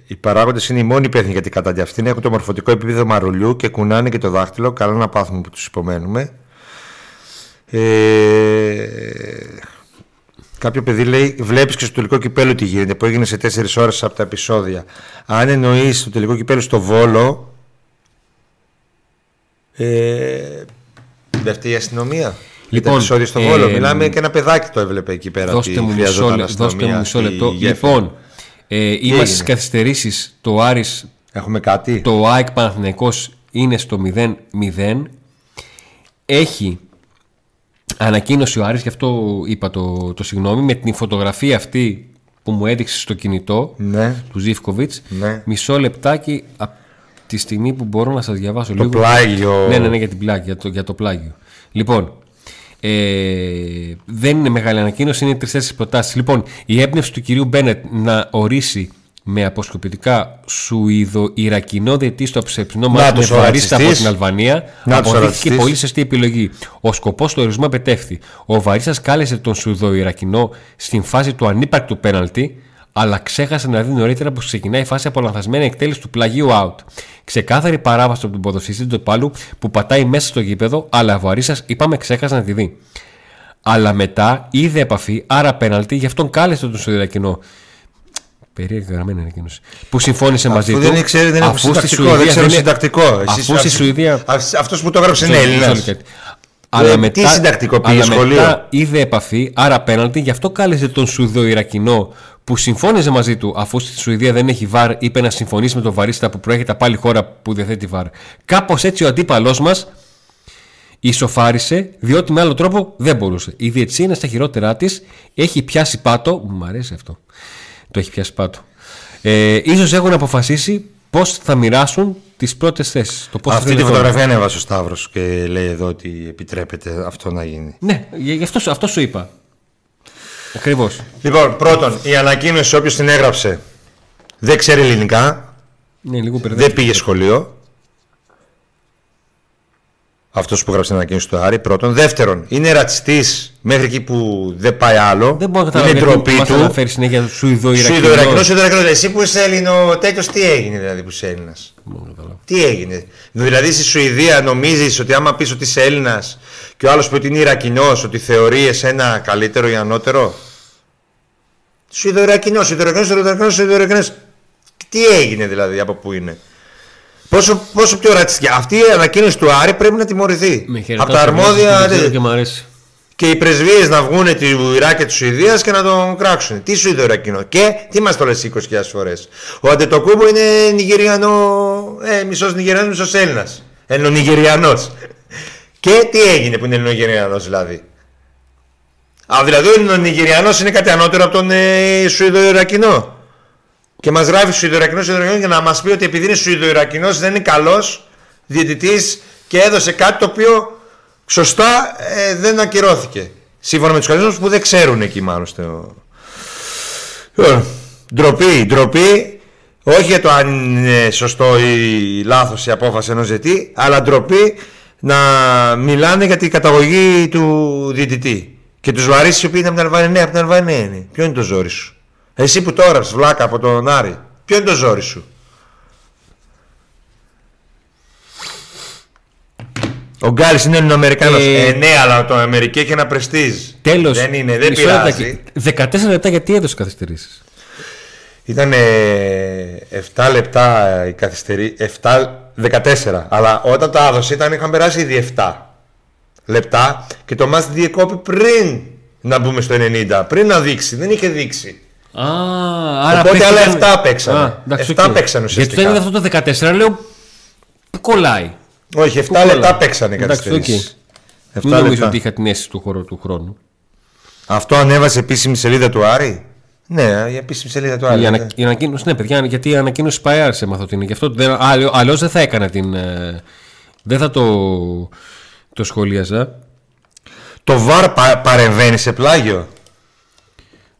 οι παράγοντες είναι οι μόνοι υπεύθυνοι για την κατάντια αυτή. Έχουν το μορφωτικό επίπεδο μαρουλιού και κουνάνε και το δάχτυλο. Καλά να πάθουμε που τους υπομένουμε. Ε, κάποιο παιδί λέει: Βλέπεις και στο τελικό κυπέλο τι γίνεται, που έγινε σε 4 ώρες από τα επεισόδια. Αν εννοείς το τελικό κυπέλο στο βόλο. Ε, δεν φταίει η αστυνομία. Λοιπόν, επεισόδιο στο Βόλο. Ε, Μιλάμε και ένα παιδάκι το έβλεπε εκεί πέρα. Δώστε μου μισό, δώστε μου μισό λεπτό. Λοιπόν, ε, είμαστε στις καθυστερήσεις. Το Άρης. Έχουμε κάτι; Το ΑΕΚ Παναθηναϊκός είναι στο 0-0. Έχει ανακοίνωση ο Άρης, γι' αυτό είπα το, το συγγνώμη, με την φωτογραφία αυτή που μου έδειξε στο κινητό ναι. του Ζήφκοβιτς. Ναι. Μισό λεπτάκι από τη στιγμή που μπορώ να σας διαβάσω το λίγο. Το πλάγιο. Ναι, ναι, ναι, για, την πλάγιο, για, το, για το πλάγιο. Λοιπόν, ε, δεν είναι μεγάλη ανακοίνωση, είναι τρει-τέσσερι προτάσεις. Λοιπόν, η έμπνευση του κυρίου Μπένετ να ορίσει με αποσκοπητικά Σουηδο-Ιρακινό διετή στο ψεψινό μάτι με βαρίστα από την Αλβανία αποδείχθηκε πολύ σωστή επιλογή. Ο σκοπός του ορισμού επετεύχθη. Ο Βαρίστα κάλεσε τον Σουηδο-Ιρακινό στην φάση του ανύπαρκτου πέναλτη αλλά ξέχασε να δει νωρίτερα που ξεκινάει η φάση από λανθασμένη εκτέλεση του πλαγίου out. Ξεκάθαρη παράβαση από τον ποδοσφαιριστή του Πάλου που πατάει μέσα στο γήπεδο, αλλά ο σα είπαμε ξέχασε να τη δει. Αλλά μετά είδε επαφή, άρα πέναλτι, γι' αυτόν κάλεσε τον Σουηδακινό. Περίεργα γραμμένη ανακοίνωση. Που συμφώνησε μαζί του. Δεν ξέρει, δεν αφού συντακτικό. Δεν ξέρω συντακτικό. Αφού στη Σουηδία. Αυτός που το έγραψε είναι Έλληνας. Αλλά ε, μετά, τι αλλά μετά είδε επαφή, άρα πέναλτι, γι' αυτό κάλεσε τον Σουδοϊρακινό που συμφώνησε μαζί του αφού στη Σουηδία δεν έχει βαρ, είπε να συμφωνήσει με τον βαρίστα που προέρχεται από άλλη χώρα που διαθέτει βαρ. Κάπως έτσι ο αντίπαλός μας ισοφάρισε, διότι με άλλο τρόπο δεν μπορούσε. Η διετσία είναι στα χειρότερά της, έχει πιάσει πάτο. Μου αρέσει αυτό. Το έχει πιάσει πάτο. Ε, ίσως έχουν αποφασίσει πώς θα μοιράσουν τις πρώτες θέσεις. Αυτή τη φωτογραφία ανέβασε ο Σταύρος και λέει εδώ ότι επιτρέπεται αυτό να γίνει. Ναι, γι' αυτό, αυτό σου είπα. Ακριβώς. Λοιπόν, πρώτον, η ανακοίνωση όποιο την έγραψε δεν ξέρει ελληνικά. Ναι, λίγο δεν πήγε σχολείο. Αυτός που γράψει την ανακοίνωση του Άρη. Πρώτον. Δεύτερον, είναι ρατσιστής μέχρι εκεί που δεν πάει άλλο. Δεν μπορεί να Είναι ντροπή του. Να φέρει συνέχεια του Σουηδοϊρακινός. Σουηδοϊρακινός. Εσύ που είσαι Έλληνο τέτοιο, τι έγινε δηλαδή που είσαι Έλληνας; Τι έγινε; Δηλαδή στη Σουηδία νομίζεις ότι άμα πεις ότι είσαι Έλληνας και ο άλλος που ότι είναι Ιρακινός, ότι θεωρείς εσένα καλύτερο ή ανώτερο; Σουηδοϊρακινός, Σουηδοϊρακινός, Σουηδοϊρακινός, Σουηδοϊρακινός. Τι έγινε δηλαδή από πού είναι; Πόσο, πόσο πιο ρατσιστική. Αυτή η ανακοίνωση του Άρη πρέπει να τιμωρηθεί. Από τα αρμόδια. Και, και οι πρεσβείες να βγουν του Ιράκ και τη Σουηδία και να τον κράξουν. Τι σου Ιρακινό. Και τι μας το λες 20.000 φορές; Ο Αντετοκούμπο είναι Νιγηριανό. Ε, μισός Νιγηριανός, μισός Έλληνας. Ελληνονιγηριανός. και τι έγινε που είναι Ελληνονιγηριανός δηλαδή; Α, δηλαδή ο Ελληνονιγηριανός είναι κάτι ανώτερο από τον ε, Σουηδο-Ιρακινό; Και μας γράφει Σουηδοϊρακινό Σουηδοϊρακινό για να μας πει ότι επειδή είναι Σουηδοϊρακινό δεν είναι καλός διαιτητής και έδωσε κάτι το οποίο σωστά ε, δεν ακυρώθηκε. Σύμφωνα με τους κανόνε που δεν ξέρουν εκεί μάλλον. Στο... Λοιπόν, ντροπή, ντροπή. Όχι για το αν είναι σωστό ή λάθος η απόφαση ενός ζητή, αλλά ντροπή να μιλάνε για την καταγωγή του διαιτητή. Και τους βαρύσεις οι οποίοι είναι από την Αλβανία. Ναι, από την Αλβανία είναι. Ποιο είναι το ζόρι σου; Εσύ που τώρα βλάκα από τον Άρη, ποιο είναι το ζόρι σου; Ο Γκάλης είναι Ελληνοαμερικάνος. Ε, ε, ναι, αλλά το Αμερική έχει ένα πρεστίζ. Τέλος. Δεν είναι, δεν πειράζει. 14 λεπτά γιατί έδωσε καθυστερήσεις; Ήταν 7 λεπτά η καθυστερή. 7, 14. Αλλά όταν τα έδωσε ήταν, είχαν περάσει ήδη 7 λεπτά και το μας διεκόπη πριν να μπούμε στο 90. Πριν να δείξει. Δεν είχε δείξει. Α, άρα Οπότε άλλα 7 παίξανε. Α, 7 παίξανε ουσιαστικά. Γιατί το αυτό το 14, λέω που κολλάει; Όχι, 7 λεπτά παίξανε καθυστερήσεις. Δεν νομίζω ότι είχα την αίσθηση του χώρου του χρόνου. Αυτό ανέβασε επίσημη σελίδα του Άρη; Ναι, η επίσημη σελίδα του Άρη. Η, ανα... η ανακοίνωση, ναι, παιδιά, γιατί η ανακοίνωση πάει άρεσε έμαθα ότι είναι. Γι' αυτό αλλιώς δεν θα έκανα την. Ε, δεν θα το, το σχολίαζα. Το βαρ πα, παρεμβαίνει σε πλάγιο;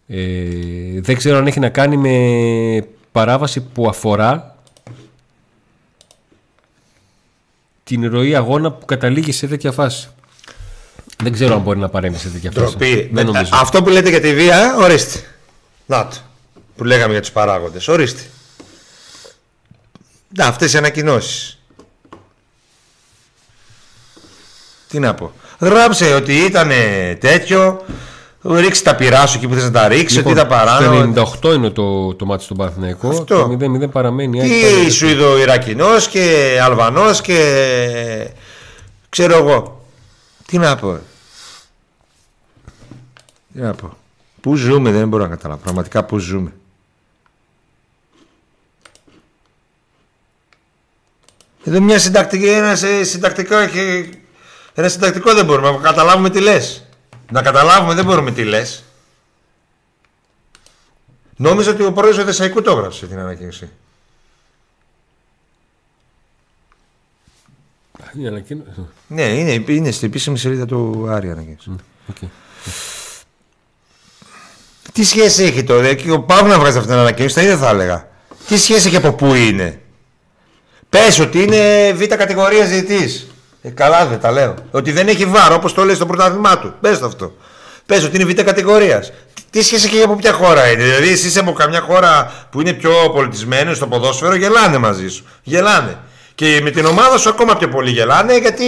Ε, δεν ξέρω αν έχει να κάνει με παράβαση που αφορά την ροή αγώνα που καταλήγει σε τέτοια φάση. Δεν ξέρω αν μπορεί να παρέμβει σε τέτοια φάση. Δεν νομίζω. Αυτό που λέτε για τη βία, ορίστε. Να το. Που λέγαμε για τους παράγοντες. Ορίστε. Να, αυτές οι ανακοινώσεις. Τι να πω. Γράψε ότι ήταν τέτοιο Ρίξει τα πειρά σου εκεί που θες να τα ρίξει, λοιπόν, τι τα παράνω. Το 98 είναι το, το μάτι στον Παναθηναϊκό. Αυτό. Το 0-0 παραμένει. Τι Σουηδο Ιρακινός και Αλβανός και. ξέρω εγώ. Τι να πω. Τι να πω. Πού ζούμε, δεν μπορώ να καταλάβω. Πραγματικά πού ζούμε. Εδώ μια συντακτική, ένα συντακτικό, ένα συντακτικό δεν μπορούμε να καταλάβουμε τι λες. Να καταλάβουμε, δεν μπορούμε τι λες. Νόμιζα ότι ο πρόεδρος του Θεσσαλικού το έγραψε την ανακοίνωση. Η ανακοίνωση. Ναι, είναι, είναι στην επίσημη σελίδα του Άρη ανακοίνωση. Okay. Τι σχέση έχει τώρα, και ο Παύλο να βγάζει αυτή την ανακοίνωση, τα ίδια θα έλεγα. Τι σχέση έχει από πού είναι. Πες ότι είναι β' κατηγορίας διαιτή. Ε, καλά δεν τα λέω. Ότι δεν έχει βάρο όπως το λέει στο πρωτάθλημά του. Πες το αυτό. Πες ότι είναι β' κατηγορίας. Τι σχέση έχει από ποια χώρα είναι. Δηλαδή, εσύ είσαι από καμιά χώρα που είναι πιο πολιτισμένη στο ποδόσφαιρο, γελάνε μαζί σου. Γελάνε. Και με την ομάδα σου ακόμα πιο πολύ γελάνε γιατί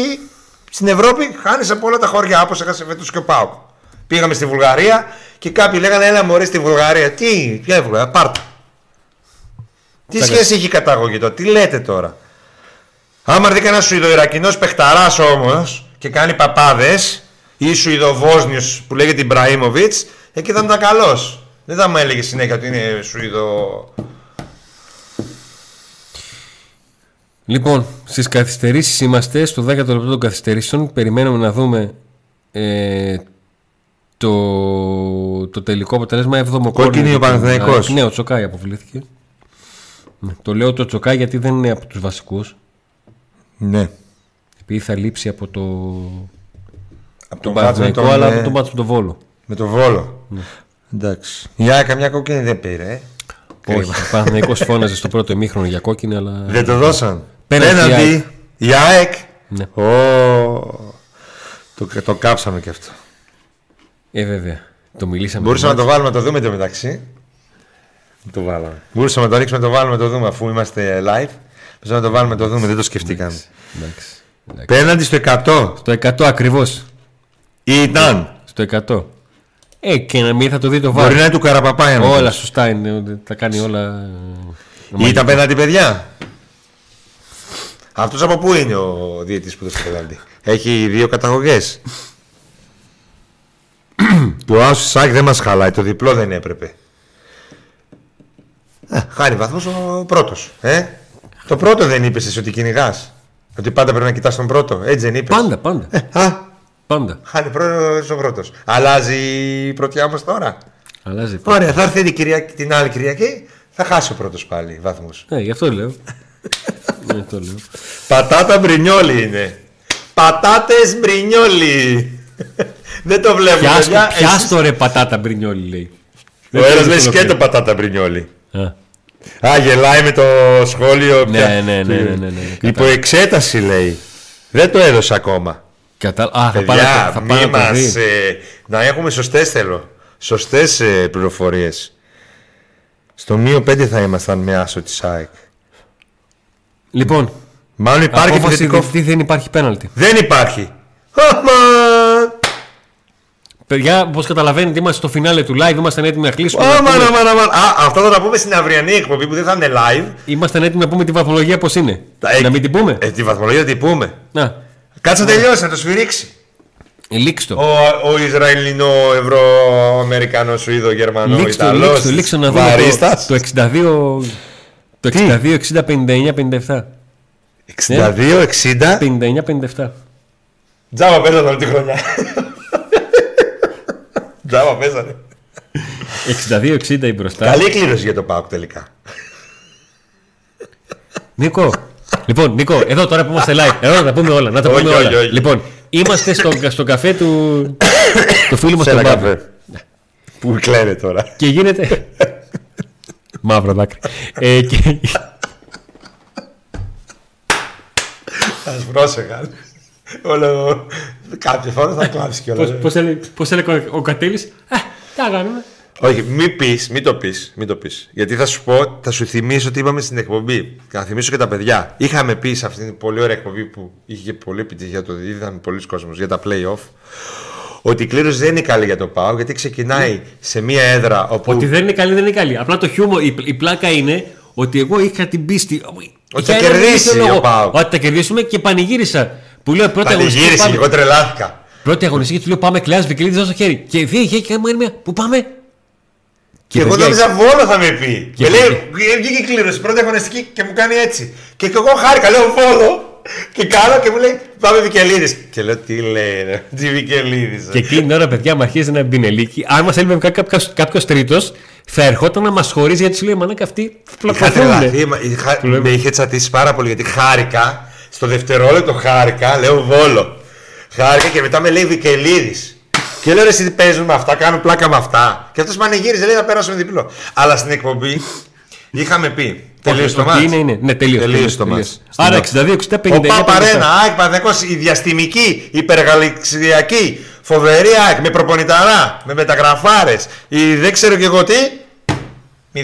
στην Ευρώπη χάνεις από όλα τα χωριά όπως έχασε φέτος και ο Πάουκ. Πήγαμε στη Βουλγαρία και κάποιοι λέγανε Έλα μωρέ στη Βουλγαρία. Τι, ποια είναι η Βουλγαρία, πάρτα. Τι σχέση έχει η καταγωγή τώρα, τι λέτε τώρα. Άμα δει κανένας Σουηδοϊρακινός παιχταράς όμως και κάνει παπάδες ή Σουηδοβόσνιος που λέγεται Ιμπραήμοβιτς, εκεί θα ήταν καλός. Δεν θα μου έλεγε συνέχεια ότι είναι Σουηδό. Λοιπόν, στις καθυστερήσεις είμαστε στο 10ο λεπτό των καθυστερήσεων. Περιμένουμε να δούμε ε, το, το τελικό αποτέλεσμα. 7ο Κόκκινη ο Παναθηναϊκός. Ναι, ο Τσοκάη αποβλήθηκε. Ναι, το λέω το Τσοκάη γιατί δεν είναι από τους βασικούς. Ναι. Επειδή θα λείψει από το. Από τον Παναθηναϊκό, αλλά με- από τον Πάτσο τον Βόλο. Με το Βόλο. Εντάξει. Η ΑΕΚ καμιά κόκκινη δεν πήρε. ε. Όχι, ο Παναθηναϊκός φώναζε στο πρώτο ημίχρονο για κόκκινη, αλλά. Δεν το δώσαν. Πέναλτι η Πέναντι. Η ΑΕΚ. Ναι. Ω, Το, το κάψαμε και αυτό. Ε, βέβαια. Το μιλήσαμε. Μπορούσαμε να το το βάλουμε να το δούμε το μεταξύ. Το βάλαμε. Μπορούσαμε να το ρίξουμε να το βάλουμε να το δούμε αφού είμαστε live. Μπορούσαμε να το βάλουμε να το δούμε, δεν το σκεφτήκαμε. Εντάξει. εντάξει. Πέναντι στο 100. Στο 100 ακριβώς. Ήταν. Στο 100. Ε, και να μην θα το δει το Μπορεί βάρο. να είναι του Καραπαπάια. Όλα σωστά είναι. ότι Τα κάνει όλα. ε, Ήταν πέναντι, παιδιά. Αυτός από πού είναι ο διαιτής που δώσε πέναντι; Έχει δύο καταγωγές. του Άσου Σάκ δεν μας χαλάει. Το διπλό δεν έπρεπε. Ε, χάνει βαθμούς ο πρώτος. Ε; Το πρώτο δεν είπες εσύ ότι κυνηγάς. Ότι πάντα πρέπει να κοιτάς τον πρώτο. Έτσι δεν είπες. Πάντα, πάντα. Ε, α, Πάντα. χάνει πρώτο ο πρώτος. Αλλάζει η πρωτιά μα τώρα. Αλλάζει. Ωραία, θα έρθει την, Κυριακή, την άλλη Κυριακή. Θα χάσει ο πρώτος πάλι βαθμούς. Ναι, γι' αυτό λέω. Γι' αυτό λέω. Πατάτα μπρινιόλι είναι. Πατάτες μπρινιόλι. Δεν το βλέπω. Πιάστο, παιδιά. πιάστο ρε πατάτα μπρινιόλι λέει. Εσείς- Ο ένας λέει σκέτο πατάτα μπρινιόλι. Α, Α, γελάει με το σχόλιο. Ναι, πια. ναι, ναι, ναι, ναι, ναι, ναι. Υπό εξέταση λέει. Δεν το έδωσε ακόμα. Κατά... Α, θα Παιδιά, πάρω, θα μη πάρω το μας, δει. ε, να έχουμε σωστές θέλω. Σωστές πληροφορίες. Στο μείο 5 θα ήμασταν με άσο της ΑΕΚ. Λοιπόν, Μάλλον υπάρχει απόφαση επιθετικό. διαιτητή δεν υπάρχει πέναλτι. Δεν υπάρχει. Αχμα! Παιδιά, όπως καταλαβαίνετε, είμαστε στο φινάλε του live. Ήμασταν έτοιμοι να κλείσουμε. να Άμα, πούμε- άμα, άμα. Α, αυτό θα τα πούμε στην αυριανή εκπομπή που δεν θα είναι live. Ήμασταν έτοιμοι να πούμε τη βαθμολογία πώς είναι. Τα- Να μην την πούμε; Ε, τη βαθμολογία την πούμε. Να, Κάτσε να τελειώσει, να το σφυρίξει. λήξ το. Ο, ο Ισραηλινό, Ευρωαμερικανό, Σουηδο, Γερμανό, Λήξ το, Ιταλός. λήξ το, λήξ το να δούμε Βαρίστας. το, το 62, το 62, 60, 59, 57. 62, 60. 59, 57. Τζάμπα παίζανε όλη τη χρονιά. Τζάμπα παίζανε. 62-60 η μπροστά. Καλή κλήρωση για το ΠΑΟΚ τελικά. Νίκο, λοιπόν, Νίκο, εδώ τώρα που είμαστε live, εδώ να τα πούμε όλα. Να τα Όχι, πούμε όχι, όλα. όχι. Λοιπόν, είμαστε στο, στο καφέ του, του φίλου μας Σε τον ένα Μπάμπη. καφέ. Που κλαίνε τώρα. Και γίνεται. Μαύρο δάκρυ. ε, και... Θα πρόσεχα. Όλο. Κάποια φορά θα κλάψεις κιόλας. πώς, πώς, έλεγε, πώς έλεγε ο, ο Κατήλης, «Α, τι να κάνουμε. Όχι, μην πεις, μην το πεις. Μην το πεις. Γιατί θα σου πω, θα σου θυμίσω ότι είπαμε στην εκπομπή. Και να θυμίσω και τα παιδιά. Είχαμε πει σε αυτήν την πολύ ωραία εκπομπή που είχε και πολύ επιτυχία το είδαν πολλοί κόσμοι για τα playoff. Ότι η κλήρωση δεν είναι καλή για το ΠΑΟ γιατί ξεκινάει σε μία έδρα όπου. Ότι δεν είναι καλή, δεν είναι καλή. Απλά το χιούμο, η, η πλάκα είναι ότι εγώ είχα την πίστη. Ότι για θα έναν κερδίσει ίσο λόγο, ο ΠΑΟΚ. Ότι θα κερδίσουμε και πανηγύρισα. Που λέω πρώτη αγωνιστική. Πανηγύρισε, Πάμε, εγώ τρελάθηκα. πρώτη αγωνιστική του λέω πάμε κλειά Βικελίδη, δώσ' το χέρι. Και δύο είχε και μου μια. Πού πάμε; Και, εγώ παιδιά, νόμιζα βόλο θα με πει. Και Και λέει, παιδιά. βγήκε η κλήρωση, πρώτη αγωνιστική και μου κάνει έτσι. Και εγώ χάρηκα, λέω βόλο. Και κάνω και μου λέει, πάμε Βικελίδης. Και λέω, τι λέει, ρε, τι Βικελίδης. Και εκείνη την ώρα, παιδιά, μου αρχίζει ένα μπινελίκι. Αν μας έλειπε κάποιο τρίτος, θα ερχόταν να μας χωρίζει γιατί σου λέει Μανάκα αυτοί Είχα πλακωθούν. τρελαθεί, μα- είχα- Που λέμε. με είχε τσατίσει πάρα πολύ γιατί χάρηκα. Στο δευτερόλεπτο χάρηκα, λέω βόλο. Χάρηκα και μετά με λέει Βικελίδης. Και λέω ρε, εσύ τι παίζουν με αυτά, κάνουν πλάκα με αυτά. Και αυτός πανηγύριζε, λέει να πέρασουμε διπλό. Αλλά στην εκπομπή είχαμε πει. Τελείωσε το Ότι μάτς. είναι, είναι. Ναι, τελείωσε. Τελείωσε το τελείωσε. μάτς. Άρα Στην 62-60, 59. Ο Παπαρένα, ΑΕΚ Παναθηναϊκός, η διαστημική, υπεργαλαξιακή, φοβερή ΑΕΚ, με προπονηταρά, με μεταγραφάρες, η δεν ξέρω και εγώ τι. 0-0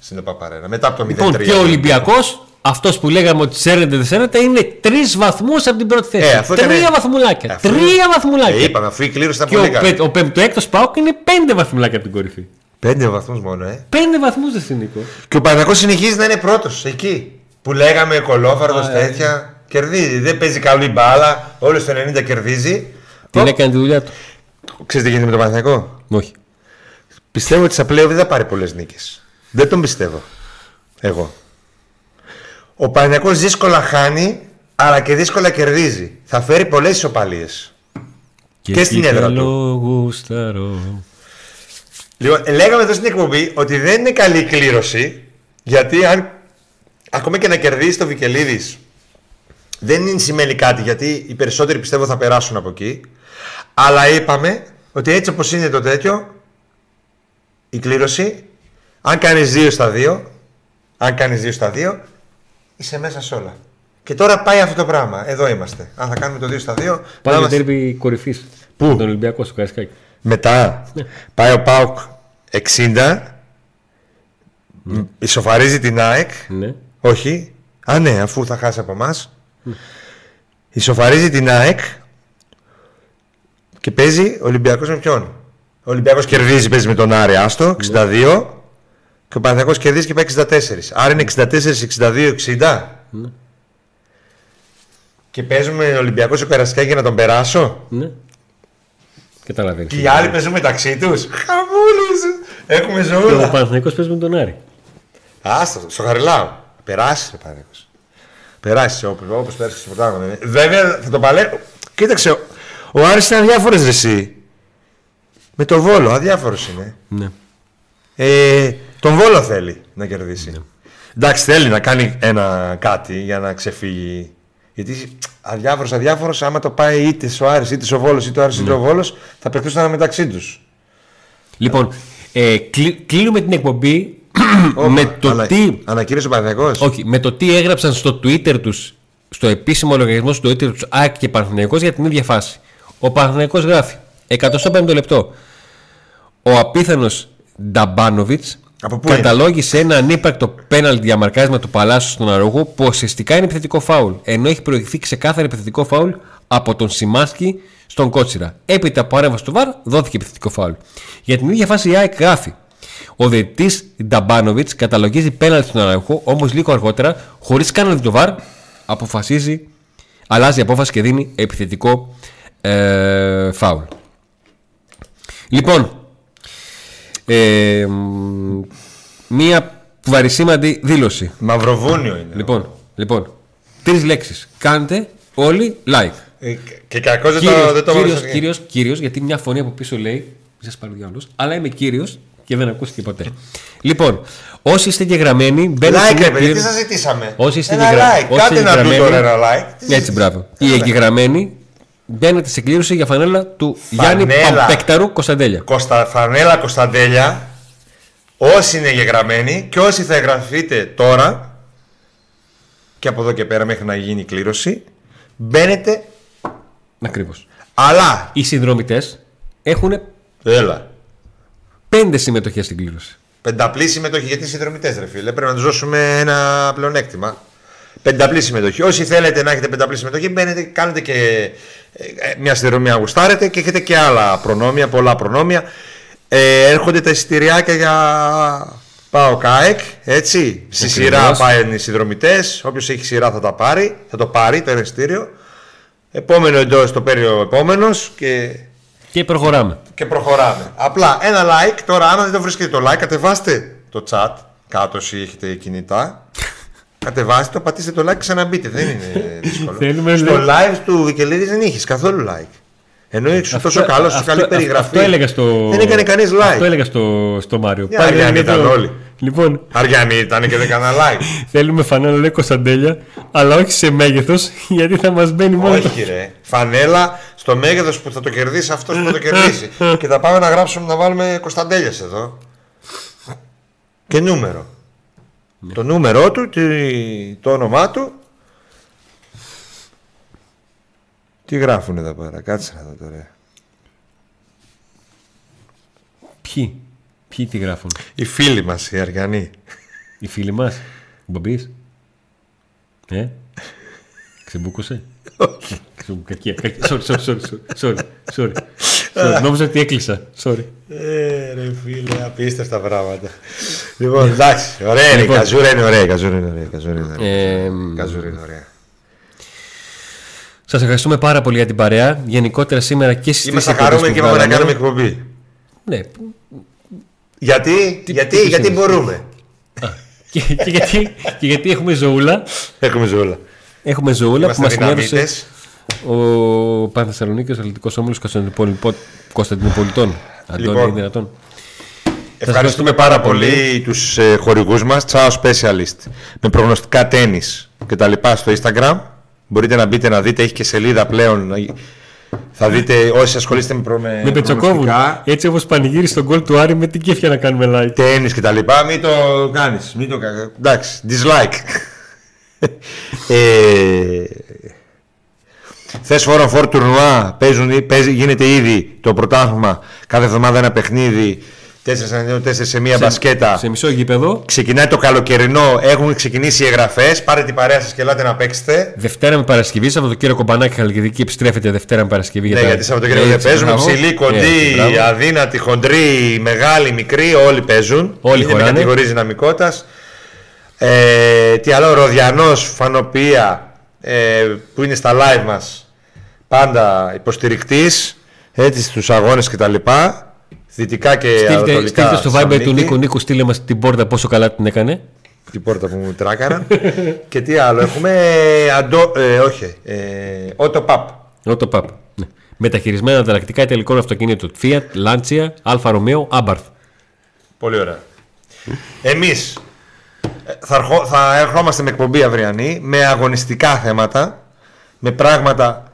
στην Παπαρένα. Μετά από το 0-3. Λοιπόν, και ο Ολυμπιακός, αυτός που λέγαμε ότι σέρνεται δεν σέρνεται, είναι τρεις βαθμούς από την πρώτη θέση. Ε, αφού Τρία έκανε- βαθμουλάκια. Αφού- Τρία βαθμουλάκια. Ε, είπαμε, αφού η κλήρωση ήταν και ο, πολύ καλή. πε, ο πέμπτο Πάοκ είναι πέντε βαθμουλάκια από την κορυφή. Πέντε βαθμούς μόνο, ε. Πέντε βαθμούς δεν είναι Νίκο. Και ο Παναγός συνεχίζει να είναι πρώτος εκεί. Που λέγαμε κολόφαρδος Α, ε. τέτοια. Κερδίζει. Δεν παίζει καλή μπάλα. Όλο στο 90 κερδίζει. Την Ω, έκανε τη δουλειά του. Ξέρεις τι γίνεται με τον Παναθηναϊκό; Όχι. Πιστεύω ότι στα πλέον δεν θα πάρει πολλές νίκες. Δεν τον πιστεύω. Εγώ. Ο Παναγιακός δύσκολα χάνει, αλλά και δύσκολα κερδίζει. Θα φέρει πολλές ισοπαλίες. Και, και στην έδρα του. Λοιπόν, λέγαμε εδώ στην εκπομπή ότι δεν είναι καλή κλήρωση, γιατί αν ακόμα και να κερδίσει το Βικελίδης, δεν σημαίνει κάτι, γιατί οι περισσότεροι πιστεύω θα περάσουν από εκεί. Αλλά είπαμε ότι έτσι όπως είναι το τέτοιο, η κλήρωση, αν κάνεις δύο στα δύο, αν κάνεις δύο στα δύο, είσαι μέσα σε όλα. Και τώρα πάει αυτό το πράγμα. Εδώ είμαστε. Αν θα κάνουμε το 2 στα 2. Πάει το τέρμι κορυφής. Πού; Τον Ολυμπιακό στο Καρισκάκι. Μετά ναι. πάει ο Πάουκ 60. Ναι. Ισοφαρίζει την ΑΕΚ. Ναι. Όχι. Α, ναι, αφού θα χάσει από εμάς. Ναι. Ισοφαρίζει την ΑΕΚ και παίζει ο Ολυμπιακός με ποιον; Ο Ολυμπιακός κερδίζει, παίζει με τον Άρη Άστο, 62 ναι. Και ο Παναθηναϊκός κερδίζει και πάει 64. Άρα είναι 64, 62, 60. Ναι. Και παίζουμε Ολυμπιακός σε Περαστικά για να τον περάσω. Ναι. Καταλαβαίνω. Και οι άλλοι παίζουν μεταξύ τους. Χαμούλες. Έχουμε ζωή. Και ο Παναθηναϊκός παίζει με τον Άρη. Άστο, στο χαριλάω. Περάσεις, ρε Παναθηναϊκός. Περάσεις όπως πέρασε στο πρωτάθλημα. Βέβαια θα το παλέ. Κοίταξε, ο Άρης είναι αδιάφορος εσύ. Με το Βόλο, αδιάφορος είναι. Ναι. Ε, τον Βόλο θέλει να κερδίσει. Ναι. Εντάξει, θέλει να κάνει ένα κάτι για να ξεφύγει. Γιατί αδιάφορο, αδιάφορο, άμα το πάει είτε ο Άρης είτε στο Βόλος είτε ο Άρης είτε ναι. ο Βόλος, θα παιχτούσαν μεταξύ τους. Λοιπόν, ε, κλείνουμε την εκπομπή με το ανα, τι. Ανακοίνωσε ο Παναθηναϊκός. Όχι, με το τι έγραψαν στο Twitter τους, στο επίσημο λογαριασμό στο Twitter τους ΑΕΚ και Παναθηναϊκός για την ίδια φάση. Ο Παναθηναϊκός γράφει 105 λεπτό. Ο απίθανος Νταμπάνοβιτς καταλόγησε ένα ανύπαρκτο πέναλ διαμαρκάσμα του Παλάσου στον Αρόγο που ουσιαστικά είναι επιθετικό φάουλ. Ενώ έχει προηγηθεί ξεκάθαρο επιθετικό φάουλ από τον Σιμάσκι στον Κότσιρα. Έπειτα από άρεμβαση του Βαρ δόθηκε επιθετικό φάουλ. Για την ίδια φάση η ΑΕΚ γράφει. Ο διαιτητής Νταμπάνοβιτς καταλογίζει πέναλ στον Αρόγο, όμως λίγο αργότερα, χωρίς καν να δει το Βαρ, αποφασίζει, αλλάζει απόφαση και δίνει επιθετικό ε, φάουλ. Λοιπόν, ε, μία βαρισίμαντη δήλωση. Μαυροβούνιο είναι. Λοιπόν, λοιπόν τρεις λέξεις. Κάντε όλοι like. Ε, και κακός δεν το, δεν το κύριος, κύριος, κύριος, γιατί μια φωνή από πίσω λέει, μην σας πάρει διάολος, αλλά είμαι κύριος και δεν ακούστηκε ποτέ. λοιπόν, όσοι είστε γεγραμμένοι, μπαίνετε like, σε μια... τι σας ζητήσαμε; Όσοι είστε ένα like, κάντε να πει τώρα ένα like. Έτσι, μπράβο. Οι εγγεγραμμένοι μπαίνετε σε κλήρωση για φανέλα του Γιάννη Παμπέκταρου Κωνσταντέλια. Κωνστα, φανέλα Κωνσταντέλια, όσοι είναι εγγεγραμμένοι και όσοι θα εγγραφείτε τώρα και από εδώ και πέρα μέχρι να γίνει η κλήρωση, μπαίνετε. Ακριβώς. Αλλά. Οι συνδρομητές έχουν. Έλα. Πέντε συμμετοχές στην κλήρωση. Πενταπλή συμμετοχή γιατί οι συνδρομητές, ρε φίλε. Πρέπει να τους δώσουμε ένα πλεονέκτημα. Πενταπλή συμμετοχή. Όσοι θέλετε να έχετε πενταπλή συμμετοχή, μπαίνετε, κάνετε και ε, ε, μια συνδρομία γουστάρετε και έχετε και άλλα προνόμια, πολλά προνόμια. Ε, έρχονται τα εισιτηριάκια για Πάω ΚΑΕΚ, έτσι. Στη σειρά πάνε οι συνδρομητές. Όποιος έχει σειρά θα τα πάρει, θα το πάρει το εισιτήριο. Επόμενο εντός το παίρνει ο επόμενος και. Και προχωράμε. Και προχωράμε. Απλά ένα like. Τώρα, αν δεν το βρίσκετε το like, κατεβάστε το chat κάτω όσοι έχετε κινητά. Κατεβάστε το, πατήστε το like και ξαναμπείτε. Δεν είναι δύσκολο. Στο live του Βικελίδης δεν είχες καθόλου like. Ενώ είσαι τόσο καλό, τόσο καλή περιγραφή. Αυτό έλεγα στο. Δεν έκανε κανείς like. Αυτό έλεγα στο, στο Μάριο. Αριανοί ήταν όλοι. Λοιπόν, Αριανοί ήταν και δεν έκανα like. Θέλουμε φανέλα, λέει Κωνσταντέλια, αλλά όχι σε μέγεθος, γιατί θα μας μπαίνει μόνο. Όχι, ρε. Φανέλα στο μέγεθος που θα το κερδίσει αυτός που θα το κερδίσει. και θα πάμε να γράψουμε να βάλουμε Κωνσταντέλιας εδώ. Και νούμερο. Ναι. Το νούμερό του, το όνομά του. Τι γράφουν εδώ πέρα, κάτσε να δω τώρα. Ποιοι, ποιοι τι γράφουν. Οι φίλοι μας, οι Αργανοί. Οι φίλοι μας, ο Μπαμπής. Ε, ξεμπούκωσε. Όχι. Κακία, sorry, sorry, sorry, sorry, sorry. Νόμιζα ότι έκλεισα, sorry. Ε, ρε φίλε, απίστευτα πράγματα. Λοιπόν, εντάξει, ωραία είναι, η καζούρα είναι ωραία, η καζούρα είναι ωραία, καζούρα είναι ωραία. Καζούρα είναι ωραία. Σας ευχαριστούμε πάρα πολύ για την παρέα. Γενικότερα σήμερα και στις Είμαστε χαρούμενοι και πάμε να κάνουμε εκπομπή. Ναι. Γιατί, γιατί, γιατί μπορούμε; και, και, γιατί, και γιατί έχουμε ζωούλα. Έχουμε ζωούλα. Έχουμε ζωούλα που μας συνέδωσε ο Πανθεσσαλονίκης Αθλητικός Όμιλο Κωνσταντινοπολιτών. Λοιπόν, Αντώνη, δυνατόν. Ευχαριστούμε πάρα πολύ τους ε, χορηγούς μας. Τσάο Specialist. Με προγνωστικά τέννη και τα λοιπά στο Instagram. Μπορείτε να μπείτε να δείτε, έχει και σελίδα πλέον θα δείτε όσοι ασχολείστε με, προ... με, με Έτσι όπως πανηγύρι στον γκολ του Άρη με την κέφια να κάνουμε like. Τέννη και τα λοιπά. Μην το κάνεις. Μην το... Εντάξει, dislike. ε... Θες φόρο φόρ τουρνουά, γίνεται ήδη το πρωτάθλημα κάθε εβδομάδα ένα παιχνίδι 4 σε μία σε, μπασκέτα. Σε μισό γήπεδο. Ξεκινάει το καλοκαιρινό, έχουν ξεκινήσει οι εγγραφές. Πάρε την παρέα σας και ελάτε να παίξετε. Δευτέρα με Παρασκευή, Σαββατοκύριακο κομπανάκι Χαλκιδική επιστρέφεται Δευτέρα με Παρασκευή. Ναι, γιατί Σαββατοκύριακο δεν παίζουν. Ψηλή, κοντή, αδύνατη, χοντρή, μεγάλη, μικρή, όλοι παίζουν. Όλοι Είναι με κατηγορίες δυναμικότητας. Ε, τι άλλο, Ροδιανός, Φανοπία ε, που είναι στα live μας. Πάντα υποστηρικτής έτσι στους αγώνες κτλ. Δυτικά και στείλτε, ανατολικά. Στείλτε στο Viber του Νίκο Νίκο, στείλε μας την πόρτα πόσο καλά την έκανε. Την πόρτα που μου τράκαρα. και τι άλλο έχουμε; Αντο, ε, όχι. Ε, Autopap. Autopap. Ναι. Μεταχειρισμένα ανταλλακτικά ιταλικών αυτοκίνητων Fiat, Lancia, Alfa Romeo, Abarth. Πολύ ωραία. Εμείς ε, θα, θα ερχόμαστε με εκπομπή αυριανή με αγωνιστικά θέματα, με πράγματα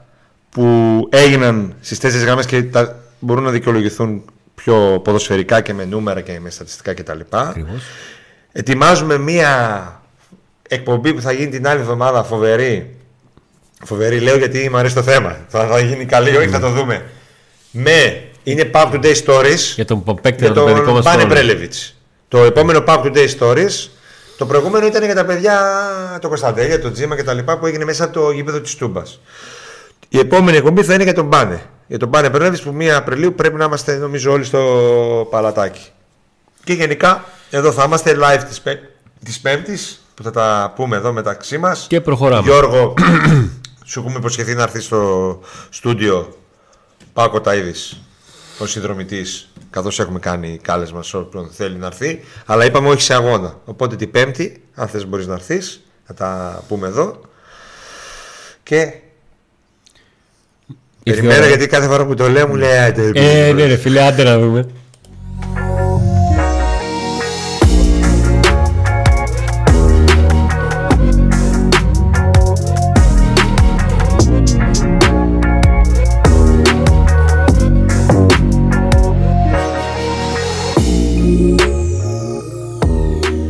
που έγιναν στις τέσσερις γραμμές και τα, μπορούν να δικαιολογηθούν πιο ποδοσφαιρικά και με νούμερα και με στατιστικά κτλ. Ετοιμάζουμε μία εκπομπή που θα γίνει την άλλη εβδομάδα φοβερή. Φοβερή λέω γιατί μου αρέσει το θέμα. Θα, θα γίνει καλή, όχι θα το δούμε. Με είναι Pub Today Stories για τον Ποπέκτη για τον Πάνε Μπρέλεβιτς. Το επόμενο Pub Today Stories το προηγούμενο ήταν για τα παιδιά, το Κωνσταντέλια, το Τζίμα και τα λοιπά που έγινε μέσα από το γήπεδο της Τούμπας. Η επόμενη εκπομπή θα είναι για τον Μπάνε για τον Πάνε Πρέλεβης που 1 Απριλίου πρέπει να είμαστε νομίζω όλοι στο παλατάκι. Και γενικά εδώ θα είμαστε live της, της Πέμπτης που θα τα πούμε εδώ μεταξύ μας. Και προχωράμε. Γιώργο, σου έχουμε υποσχεθεί να έρθεις στο στούντιο Πάκο Ταΐδης ο συνδρομητής, καθώς έχουμε κάνει κάλεσμα σε όποιον θέλει να έρθει. Αλλά είπαμε όχι σε αγώνα. Οπότε την Πέμπτη, αν θες, μπορείς να έρθεις, θα τα πούμε εδώ. Και Περιμένω γιατί κάθε φορά που το λέω μου λέει Ε, ναι, ρε φίλε, άντε να δούμε.